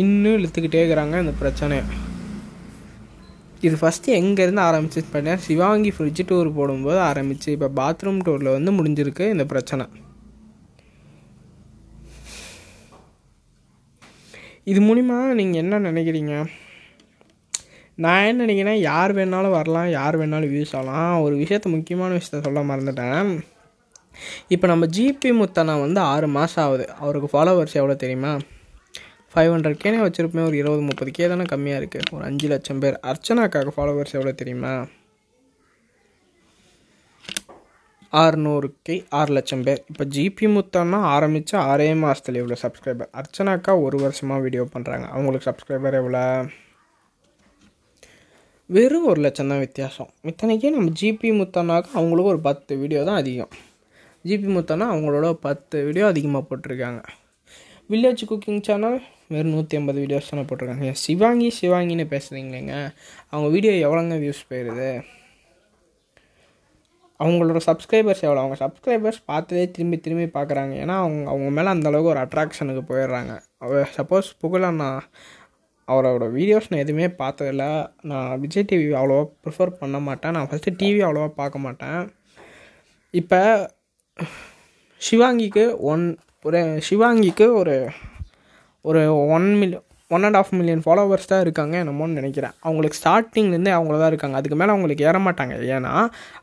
இன்னும் இழுத்துக்கிட்டே இருக்கிறாங்க இந்த பிரச்சனை. இது ஃபஸ்ட்டு எங்கேருந்து ஆரம்பிச்சு பார்த்தீங்கன்னா சிவாங்கி ஃப்ரிட்ஜ் டூர் போடும்போது ஆரம்பிச்சு இப்போ பாத்ரூம் டூரில் வந்து முடிஞ்சிருக்கு இந்த பிரச்சனை. இது மூலிமா நீங்கள் என்ன நினைக்கிறீங்க? நான் என்ன நினைக்கிறேன் யார் வேணாலும் வரலாம் யார் வேணாலும் வியூஸ் ஆகலாம். ஒரு விஷயத்த முக்கியமான விஷயத்த சொல்ல மறந்துட்டேன். இப்போ நம்ம ஜிபி முத்தனா வந்து ஆறு மாதம் ஆகுது. அவருக்கு ஃபாலோவர்ஸ் எவ்வளோ தெரியுமா? ஃபைவ் ஹண்ட்ரட் கேனே வச்சுருப்பேன் ஒரு இருபது முப்பது கே தானே கம்மியாக இருக்குது ஒரு அஞ்சு லட்சம் பேர். அர்ச்சனாக்காக ஃபாலோவர்ஸ் எவ்வளோ தெரியுமா? ஆறுநூறு கே ஆறு லட்சம் பேர். இப்போ ஜிபி முத்தம்னா ஆரம்பித்து ஆறே மாதத்துல இவ்வளோ சப்ஸ்கிரைபர் அர்ச்சனாக்கா ஒரு வருஷமாக வீடியோ பண்ணுறாங்க அவங்களுக்கு சப்ஸ்கிரைபர் எவ்வளோ வெறும் ஒரு லட்சம் தான் வித்தியாசம். இத்தனைக்கே நம்ம ஜிபி முத்தம்னாக்கா அவங்களுக்கு ஒரு பத்து வீடியோ தான் அதிகம். ஜிபி முத்தானா அவங்களோட பத்து வீடியோ அதிகமாக போட்டிருக்காங்க. வில்லேஜ் குக்கிங் சேனல் வெறும் நூற்றி ஐம்பது வீடியோஸ் தானே போட்டிருக்காங்க. சிவாங்கி சிவாங்கின்னு பேசுகிறீங்களேங்க அவங்க வீடியோ எவ்வளோங்க வியூஸ் போயிடுது அவங்களோட சப்ஸ்கிரைபர்ஸ் எவ்வளோ அவங்க சப்ஸ்கிரைபர்ஸ் பார்த்ததே திரும்பி திரும்பி பார்க்குறாங்க. ஏன்னா அவங்க அவங்க மேலே அந்தளவுக்கு ஒரு அட்ராக்ஷனுக்கு போயிடுறாங்க. சப்போஸ் புகழண்ணா அவரோட வீடியோஸ் நான் எதுவுமே பார்த்ததில்ல. நான் விஜய் டிவி அவ்வளோவா ப்ரிஃபர் பண்ண மாட்டேன். நான் ஃபஸ்ட்டு டிவி அவ்வளோவா பார்க்க மாட்டேன். இப்போ சிவாங்கிக்கு ஒன் ஒரு சிவாங்கிக்கு ஒரு ஒரு one million one and half million followers தான் இருக்காங்க என்னமோன்னு நினைக்கிறேன். அவங்களுக்கு ஸ்டார்டிங்லேருந்தே அவங்கள தான் இருக்காங்க. அதுக்கு மேலே அவங்களுக்கு ஏற மாட்டாங்க. ஏன்னா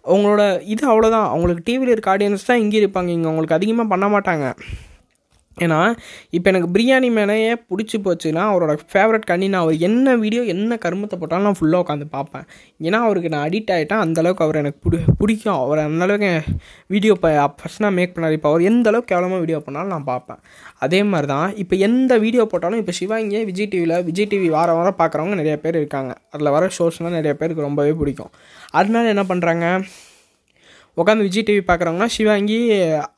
அவங்களோட இது அவ்வளோதான் அவங்களுக்கு டிவியில் இருக்க ஆடியன்ஸ் தான் இங்கே இருப்பாங்க. இங்கே அவங்களுக்கு அதிகமாக பண்ண மாட்டாங்க. ஏன்னா இப்போ எனக்கு பிரியாணி மேலேயே பிடிச்சி போச்சுன்னா அவரோட ஃபேவரட் கண்ணி நான் அவர் என்ன வீடியோ என்ன கருமத்தை போட்டாலும் நான் ஃபுல்லாக உட்காந்து பார்ப்பேன். ஏன்னா அவருக்கு நான் அடிக்ட் ஆகிட்டேன் அந்தளவுக்கு அவர் எனக்கு பிடி பிடிக்கும். அவர் அந்தளவுக்கு வீடியோ இப்போ ஃபஸ்ட் நான் மேக் பண்ணார். இப்போ அவர் எந்த அளவுக்கு கேவலமாக வீடியோ பண்ணாலும் நான் பார்ப்பேன். அதே மாதிரி தான் இப்போ எந்த வீடியோ போட்டாலும் இப்போ சிவாங்கியே விஜய் டிவியில் விஜய் டிவி வாரம் வாரம் பார்க்குறவங்க நிறைய பேர் இருக்காங்க. அதில் வர ஷோஸ்னால் நிறைய பேருக்கு ரொம்பவே பிடிக்கும். அதனால என்ன பண்ணுறாங்க உட்காந்து விஜய் டிவி பார்க்குறவங்கன்னா சிவாங்கி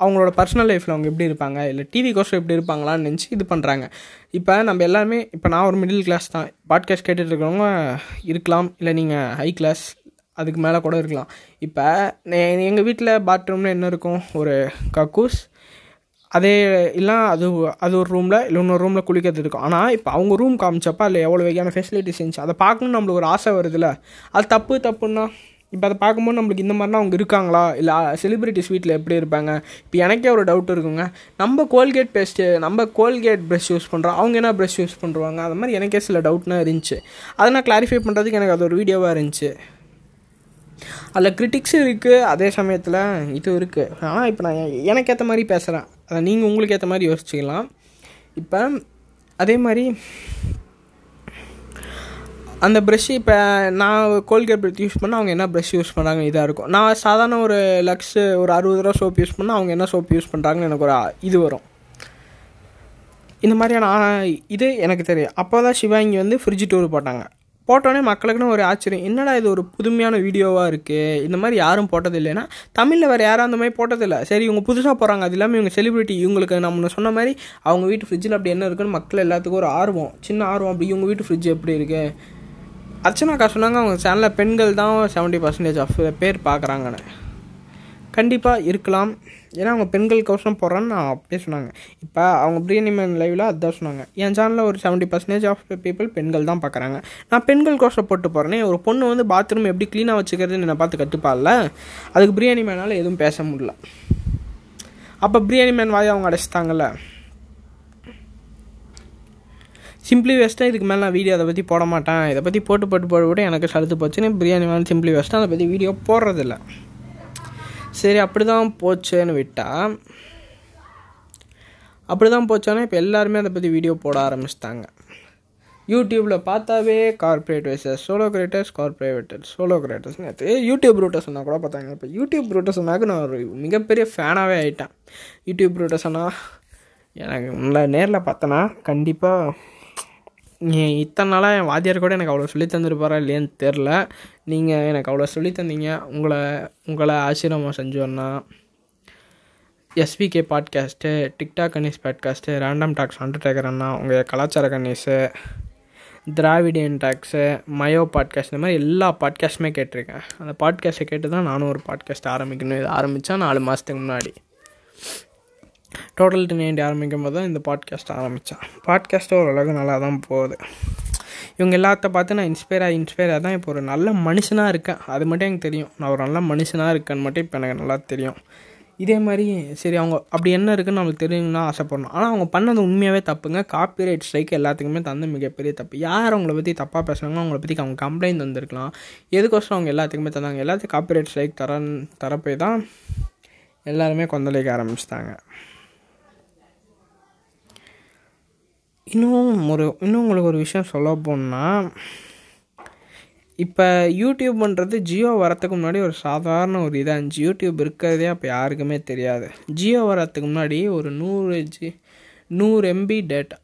அவங்களோட பர்சனல் லைஃப்பில் அவங்க எப்படி இருப்பாங்க? இல்லை டிவி கோஷம் எப்படி இருப்பாங்களான்னு நினச்சி இது பண்ணுறாங்க இப்போ நம்ம எல்லாருமே இப்போ நான் ஒரு மிடில் கிளாஸ் தான். பாட்காஸ்ட் கேட்டுட்டு இருக்கிறவங்க இருக்கலாம். இல்லை நீங்கள் ஹை கிளாஸ் அதுக்கு மேலே கூட இருக்கலாம். இப்போ எங்கள் வீட்டில் பாத்ரூமில் என்ன இருக்கும்? ஒரு கக்கூஸ். அதே இல்லை அது அது ஒரு ரூமில் இல்லை இன்னொரு ரூமில் குளிக்கிறது இருக்கும். ஆனால் இப்போ அவங்க ரூம் காமிச்சப்போ அதில் எவ்வளோ வகையான ஃபெசிலிட்டிஸ் இருந்துச்சு அதை பார்க்கணுன்னு நம்மளுக்கு ஒரு ஆசை வருதுல்ல? அது தப்பு தப்புன்னா? இப்போ அதை பார்க்கும்போது நம்மளுக்கு இந்த மாதிரிலாம் அவங்க இருக்காங்களா? இல்லை செலிப்ரிட்டிஸ் வீட்டில் எப்படி இருப்பாங்க? இப்போ எனக்கே ஒரு டவுட் இருக்குங்க. நம்ம கோல்கேட் பேஸ்ட்டு நம்ம கோல்கேட் ப்ரஷ் யூஸ் பண்ணுறோம் அவங்க என்ன ப்ரஷ் யூஸ் பண்ணுறாங்க அது மாதிரி எனக்கே சில டவுட்னா இருந்துச்சு. அதை நான் கிளாரிஃபை பண்ணுறதுக்கு எனக்கு அது ஒரு வீடியோவாக இருந்துச்சு. அதில் கிரிட்டிக்ஸும் இருக்குது அதே சமயத்தில் இது இருக்குது ஆனால் இப்போ நான் எனக்கு ஏற்ற மாதிரி பேசுகிறேன் அதை நீங்கள் உங்களுக்கு ஏற்ற மாதிரி யோசிச்சுக்கலாம். இப்போ அதே மாதிரி அந்த ப்ரெஷ்ஷு இப்போ நான் கோல்கேட் ப்ரெஷ் யூஸ் பண்ணால் அவங்க என்ன ப்ரெஷ் யூஸ் பண்ணுறாங்க இதாக இருக்கும். நான் சாதாரண ஒரு லக்ஸு ஒரு அறுபது ரூபா சோப் யூஸ் பண்ணால் அவங்க என்ன சோப் யூஸ் பண்ணுறாங்கன்னு எனக்கு ஒரு இது வரும். இந்த மாதிரியான இது எனக்கு தெரியும். அப்போ தான் சிவாங்கி வந்து ஃப்ரிட்ஜ் டூர் போட்டாங்க. போட்டோன்னே மக்களுக்குன்னு ஒரு ஆச்சரியம். என்னடா இது ஒரு புதுமையான வீடியோவாக இருக்குது இந்த மாதிரி யாரும் போட்டது இல்லைன்னா தமிழில் வேறு யாரும் அந்த மாதிரி போட்டதில்லை சரி இவங்க புதுசாக போகிறாங்க அது இல்லாமல் இவங்க செலிபிரிட்டி இவங்களுக்கு நம்ம சொன்ன மாதிரி அவங்க வீட்டு ஃப்ரிட்ஜில் அப்படி என்ன இருக்குன்னு மக்கள் எல்லாத்துக்கும் ஒரு ஆர்வம். சின்ன ஆர்வம். அப்படி இவங்க வீட்டு ஃப்ரிட்ஜ் எப்படி இருக்குது அர்ச்சனாக்கா சொன்னாங்க அவங்க சேனலில் பெண்கள் தான் செவன்ட்டி பர்சன்டேஜ் ஆஃப் பேர் பார்க்குறாங்கன்னு கண்டிப்பாக இருக்கலாம். ஏன்னா அவங்க பெண்களுக்கோசரம் போகிறான்னு நான் அப்படியே சொன்னாங்க. இப்போ அவங்க பிரியாணி மேன் லைவில் அதுதான் சொன்னாங்க. என் சேனலில் ஒரு செவன்ட்டி பர்சன்டேஜ் ஆஃப் பீப்புள் பெண்கள் தான் பார்க்குறாங்க நான் பெண்களுக்கோசரம் போட்டு போகிறேனே ஒரு பொண்ணு வந்து பாத்ரூம் எப்படி க்ளீனாக வச்சுக்கிறதுன்னு என்னை பார்த்து கற்றுப்பால அதுக்கு பிரியாணி மேனால் எதுவும் பேச முடியல. அப்போ பிரியாணி மேன் வாய் அவங்க அடைச்சிட்டாங்கல்ல? சிம்பிளி வேஸ்ட்டாக இதுக்கு மேலே நான் வீடியோ அதை பற்றி போட மாட்டேன். இதை பற்றி போட்டு போட்டு போட்டு போட்டு எனக்கு சலுத்து போச்சுன்னு பிரியாணி மேலே சிம்பிளி வேஸ்ட்டாக அதை பற்றி வீடியோ போடுறதில்ல. சரி அப்படி தான் போச்சுன்னு விட்டால் அப்படி தான் போச்சோன்னா இப்போ எல்லாருமே அதை பற்றி வீடியோ போட ஆரம்பிச்சிட்டாங்க. யூடியூப்பில் பார்த்தாவே corporate versus solo creators corporate or solo creators நேற்று யூடியூப் ரூட்டர் சொன்னால் கூட பார்த்தாங்க. இப்போ யூடியூப் ரூட்டர் சொன்னாக்க நான் ஒரு மிகப்பெரிய ஃபேனாகவே ஆகிட்டேன் யூடியூப் ரூட்டர் சொன்னால் எனக்கு உங்களை நேரில் பார்த்தேன்னா கண்டிப்பாக இத்தனை நாளாக என் வாத்தியார் கூட எனக்கு அவ்வளோ சொல்லி தந்துருப்பாரா இல்லையான்னு தெரில நீங்கள் எனக்கு அவ்வளோ சொல்லி தந்தீங்க. உங்களை உங்களை ஆசீர்வாதம் செஞ்சோன்னா எஸ்பிகே பாட்காஸ்ட்டு டிக்டாக் கன்னிஸ் பாட்காஸ்ட்டு ரேண்டம் டாக்ஸ் அண்டர்டேக்கர் அண்ணா உங்கள் கலாச்சார கன்னிஸு திராவிடியன் டாக்ஸு மயோ பாட்காஸ்ட் இந்த மாதிரி எல்லா பாட்காஸ்ட்டுமே கேட்டிருக்கேன். அந்த பாட்காஸ்ட்டை கேட்டு தான் நானும் ஒரு பாட்காஸ்ட் ஆரம்பிக்கணும். இது ஆரம்பித்தா நாலு மாதத்துக்கு முன்னாடி. டோட்டல் டென் நைன்டி ஆரம்பிக்கும் போது தான் இந்த பாட்காஸ்ட் ஆரம்பித்தேன் பாட்காஸ்ட்டு ஓரளவுக்கு நல்லா தான் போகுது. இவங்க எல்லாத்த பார்த்து நான் இன்ஸ்பயர் ஆகி இன்ஸ்பயர் ஆகி தான் இப்போ ஒரு நல்ல மனுஷனாக இருக்கேன். அது மட்டும் எனக்கு தெரியும். நான் ஒரு நல்ல மனுஷனாக இருக்கேன்னு மட்டும் இப்போ எனக்கு நல்லா தெரியும். இதே மாதிரி சரி அவங்க அப்படி என்ன இருக்குன்னு நம்மளுக்கு தெரியணும்னா ஆசைப்படணும். ஆனால் அவங்க பண்ணது உண்மையாகவே தப்புங்க. காப்பிரைட் ஸ்ட்ரைக் எல்லாத்துக்குமே தந்த மிகப்பெரிய தப்பு. யார் அவங்கள பற்றி தப்பாக பேசுகிறாங்களோ அவங்கள பற்றி அவங்க கம்ப்ளைண்ட் வந்திருக்கலாம் எதுக்கோசரம் அவங்க எல்லாத்துக்குமே தந்தாங்க? எல்லாத்தையும் காப்பிரைட் ஸ்ட்ரைக் தர தரப்போய் தான் எல்லாருமே கொந்தளிக்க ஆரம்பிச்சிட்டாங்க. இன்னும் ஒரு இன்னும் உங்களுக்கு ஒரு விஷயம் சொல்ல போனால் இப்போ யூடியூப்ன்றது ஜியோ வரத்துக்கு முன்னாடி ஒரு சாதாரண ஒரு இதாக இருந்துச்சு யூடியூப் இருக்கிறதே அப்போ யாருக்குமே தெரியாது. ஜியோ வரத்துக்கு முன்னாடி ஒரு நூறு ஜி நூறு எம்பி டேட்டா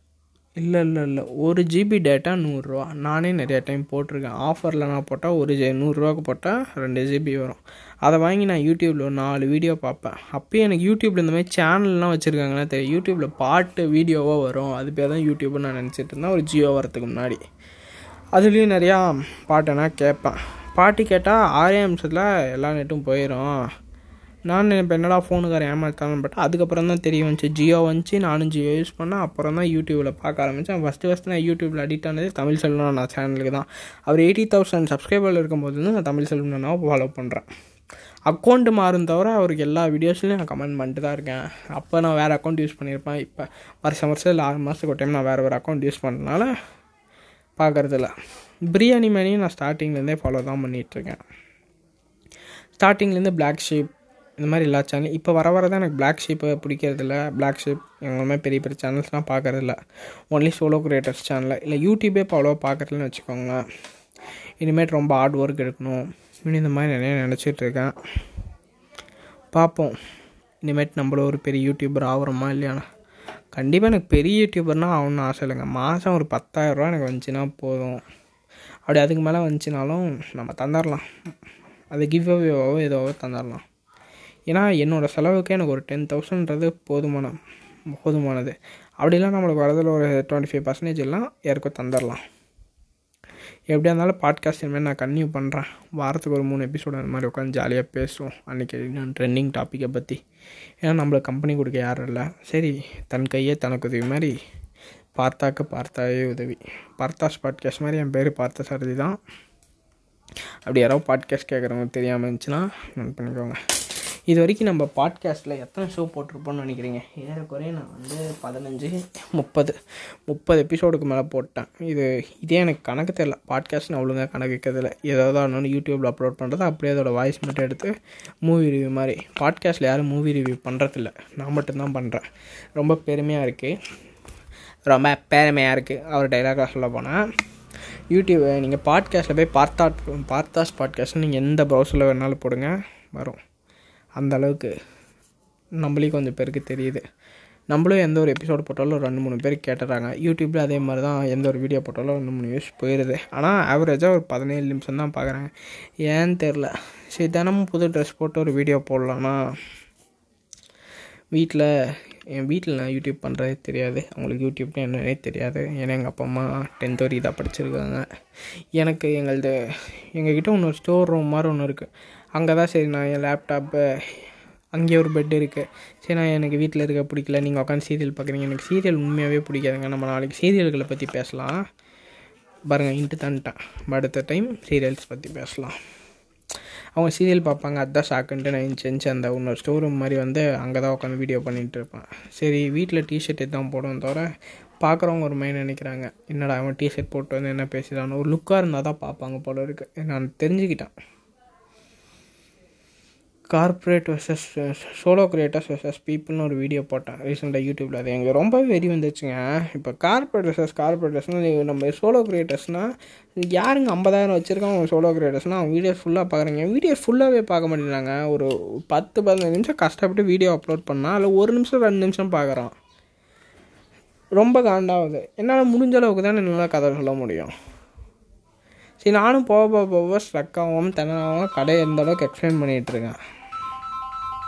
இல்லை இல்லை இல்லை. ஒரு ஜிபி டேட்டா நூறுரூவா. நானே நிறையா டைம் போட்டிருக்கேன். ஆஃபரில் நான் போட்டால் ஒரு ஜி நூறுரூவாக்கு போட்டால் ரெண்டு ஜிபி வரும். அதை வாங்கி நான் யூடியூப்பில் ஒரு நாலு வீடியோ பார்ப்பேன். அப்போயும் எனக்கு யூடியூப்பில் இந்த மாதிரி சேனல்லாம் வச்சுருக்காங்கன்னா தெரியும் யூடியூப்பில் பாட்டு வீடியோவாக வரும். அது பேர் தான் யூடியூப்னு நான் நினச்சிட்டு இருந்தேன். ஒரு ஜியோ வரத்துக்கு முன்னாடி. அதுலேயும் நிறையா பாட்டை கேட்பேன். பாட்டு கேட்டால் ஆறே நிமிஷத்தில் எல்லா நெட்டும் போயிடும் நான் இப்போ என்னடா ஃபோனுக்கார ஏமாத்தாலும் பட் அதுக்கப்புறம் தான் தெரிய வந்துச்சு. ஜியோ வந்துச்சு. நானும் ஜியோ யூஸ் பண்ணேன். அப்புறம் தான் யூடியூப்பில் பார்க்க ஆரம்பித்தேன் ஃபஸ்ட்டு ஃபஸ்ட்டு நான் யூடியூப்பில் அடிக்ட் ஆனது தமிழ் செல்வம் நான் சேனலுக்கு தான். அவர் எயிட்டி தௌசண்ட் சப்ஸ்கிரைபர் இருக்கும்போது வந்து நான் தமிழ் செல்வம் நான் ஃபாலோ பண்ணுறேன் அக்கௌண்ட்டு மாறும் தவிர அவருக்கு எல்லா வீடியோஸ்லையும் நான் கமெண்ட் பண்ணிட்டு தான் இருக்கேன். அப்போ நான் வேறு அக்கௌண்ட் யூஸ் பண்ணியிருப்பேன். இப்போ வருஷம் வருஷம் இல்லை ஆறு மாதத்துக்கு ஒரு டைம் நான் வேறு வேறு அக்கௌண்ட் யூஸ் பண்ணனால பார்க்குறதில்ல பிரியாணி மேனியும் நான் ஸ்டார்டிங்லேருந்தே ஃபாலோ தான் பண்ணிகிட்ருக்கேன் ஸ்டார்டிங்லேருந்து பிளாக் ஷீப் இந்த மாதிரி எல்லா சேனல் இப்போ வர வர தான் எனக்கு பிளாக் ஷீப்பை பிடிக்கிறதில்ல. பிளாக் ஷீப் எங்களுமே பெரிய பெரிய சேனல்ஸ்லாம் பார்க்குறதில்ல ஒன்லி சோலோ கிரியேட்டர்ஸ் சேனலில் இல்லை யூடியூபே இப்போ அவ்வளோவா பார்க்குறதுலன்னு வச்சுக்கோங்களேன். இனிமேட் ரொம்ப ஹார்ட் ஒர்க் எடுக்கணும். இன்னும் இந்த மாதிரி நிறைய நினச்சிட்டு இருக்கேன் பார்ப்போம். இனிமேட் நம்மளும் ஒரு பெரிய யூடியூபர் ஆகிறோமா இல்லையாண்ணா கண்டிப்பாக எனக்கு பெரிய யூடியூபர்னால் ஆகணும்னு ஆசை இல்லைங்க. மாதம் ஒரு பத்தாயிரரூவா எனக்கு வந்துச்சுன்னா போதும். அப்படி அதுக்கு மேலே வந்துச்சுனாலும் நம்ம தந்துடலாம் அது கிவ் அவேவோ ஏதோவோ தந்துடலாம் ஏன்னா என்னோடய செலவுக்கு எனக்கு ஒரு டென் தௌசண்ட்ன்றது போதுமான போதுமானது. அப்படிலாம் நம்மளுக்கு வரதில் ஒரு டுவெண்ட்டி ஃபைவ் பர்சன்டேஜ் எல்லாம் யாருக்கும் தந்துடலாம் எப்படியா இருந்தாலும் பாட்காஸ்ட் இனிமேல் நான் கன்டினியூ பண்ணுறேன் வாரத்துக்கு ஒரு மூணு எபிசோடு அந்த மாதிரி உட்காந்து ஜாலியாக பேசுவோம். அன்றைக்கி நான் ட்ரெண்டிங் டாப்பிக்கை பற்றி ஏன்னா நம்மளுக்கு கம்பெனி கொடுக்க யாரும் இல்லை. சரி தன் கையே தனக்கு உதவி மாதிரி பார்த்தாக்க பார்த்தாவே உதவி. பார்த்தாஸ் பாட்காஸ்ட் மாதிரி என் பேர் பார்த்த சாரதி தான். அப்படி யாராவது பாட்காஸ்ட் கேட்குறவங்க தெரியாமல் இருந்துச்சுன்னா நோட் பண்ணிக்கோங்க. இது வரைக்கும் நம்ம பாட்காஸ்ட்டில் எத்தனை ஷோ போட்டிருப்போம்னு நினைக்கிறீங்க? ஏறக்குறைய நான் வந்து பதினஞ்சு முப்பது முப்பது எபிசோடுக்கு மேலே போட்டேன். இது இதே எனக்கு கணக்கு தெரில பாட்காஸ்ட் நான் ஒழுங்காக கணக்கு ஏதாவது ஒன்று யூடியூப்பில் அப்லோட் பண்ணுறது அப்படியே அதோட வாய்ஸ் மட்டும் எடுத்து மூவி ரிவ்யூ மாதிரி. பாட்காஸ்ட்டில் யாரும் மூவி ரிவ்யூ பண்ணுறதில்ல நான் மட்டும்தான் பண்ணுறேன் ரொம்ப பெருமையாக இருக்குது ரொம்ப பெருமையாக இருக்குது அவர் டைலாகாக சொல்ல போனால் யூடியூப் நீங்கள் பாட்காஸ்ட்டில் போய் பார்த்தா பார்த்தாஸ் பாட்காஸ்ட் நீங்கள் எந்த ப்ரௌசரில் வேணாலும் போடுங்க. வரும். அந்த அளவுக்கு நம்மளே கொஞ்சம் பேருக்கு தெரியுது. நம்மளும் எந்த ஒரு எபிசோடு போட்டாலும் ரெண்டு மூணு பேர் கேட்டுறாங்க. யூடியூப்பில் அதே மாதிரி தான் எந்த ஒரு வீடியோ போட்டாலும் ரெண்டு மூணு வியூஸ் போயிடுது ஆனால் ஆவரேஜாக ஒரு பதினேழு நிமிஷம் தான் பார்க்குறாங்க ஏன்னு தெரில சரி தினமும் புது ட்ரெஸ் போட்டு ஒரு வீடியோ போடலான்னா வீட்டில் என் வீட்டில் நான் யூடியூப் பண்ணுறதே தெரியாது. அவங்களுக்கு யூடியூப்னு என்னன்னே தெரியாது. ஏன்னா எங்கள் அப்பா அம்மா டென்த் வரைக்கும் தான் படிச்சிருக்காங்க. எனக்கு எங்களது எங்ககிட்ட ஒன்று ஒரு ஸ்டோர் ரூம் மாதிரி ஒன்று இருக்குது அங்கே தான் சரி நான் என் லேப்டாப்பு அங்கேயே ஒரு பெட் இருக்குது சரி நான் எனக்கு வீட்டில் இருக்க பிடிக்கல. நீங்கள் உட்காந்து சீரியல் பார்க்குறீங்க. எனக்கு சீரியல் உண்மையாகவே பிடிக்காதுங்க. நம்ம நாளைக்கு சீரியல்களை பற்றி பேசலாம். பாருங்கள் இன்ட்டு தந்துட்டேன். அடுத்த டைம் சீரியல்ஸ் பற்றி பேசலாம். அவங்க சீரியல் பார்ப்பாங்க. அதுதான் ஷாக்குன்ட்டு நான் செஞ்சு அந்த இன்னொரு ஸ்டோர் ரூம் மாதிரி வந்து அங்கே தான் உட்காந்து வீடியோ பண்ணிகிட்டு இருப்பேன். சரி வீட்டில் டிஷர்ட் தான் போடுவோம் தவிர பார்க்குறவங்க ஒரு மைண்ட் நினைக்கிறாங்க. என்னடா அவன் டிஷர்ட் போட்டு வந்து என்ன பேசுகிறான்னு ஒரு லுக்காக இருந்தால் தான் பார்ப்பாங்க போல இருக்குது நான் தெரிஞ்சுக்கிட்டேன். Corporate versus solo creators versus பீப்புள்னு ஒரு வீடியோ போட்டேன் ரீசெண்டாக யூடியூப்பில் அது எங்களுக்கு ரொம்பவே வெறி வந்துச்சுங்க. இப்போ கார்ப்பரேட் வர்சஸ் கார்ப்பரேட்டர்ஸ்னால் நம்ம சோலோ கிரியேட்டர்ஸ்னால் யாருங்க ஐம்பதாயிரம் வச்சுருக்காங்க அவங்க சோலோ கிரியேட்டர்ஸ்னால் அவங்க வீடியோஸ் ஃபுல்லாக பார்க்குறீங்க வீடியோ ஃபுல்லாகவே பார்க்க மாட்டேங்கிறாங்க. ஒரு பத்து பதினஞ்சு நிமிஷம் கஷ்டப்பட்டு வீடியோ அப்லோட் பண்ணால் அதில் ஒரு நிமிஷம் ரெண்டு நிமிஷம் பார்க்குறான் ரொம்ப காண்டாகுது. என்னால் முடிஞ்ச அளவுக்கு தான் என்னால் கதை சொல்ல முடியும். சரி நானும் போக போக போக ஸ்ட்ரக் ஆகும் திணறாமல் கடையை எந்த அளவுக்கு எக்ஸ்பிளைன் பண்ணிகிட்ருக்கேன்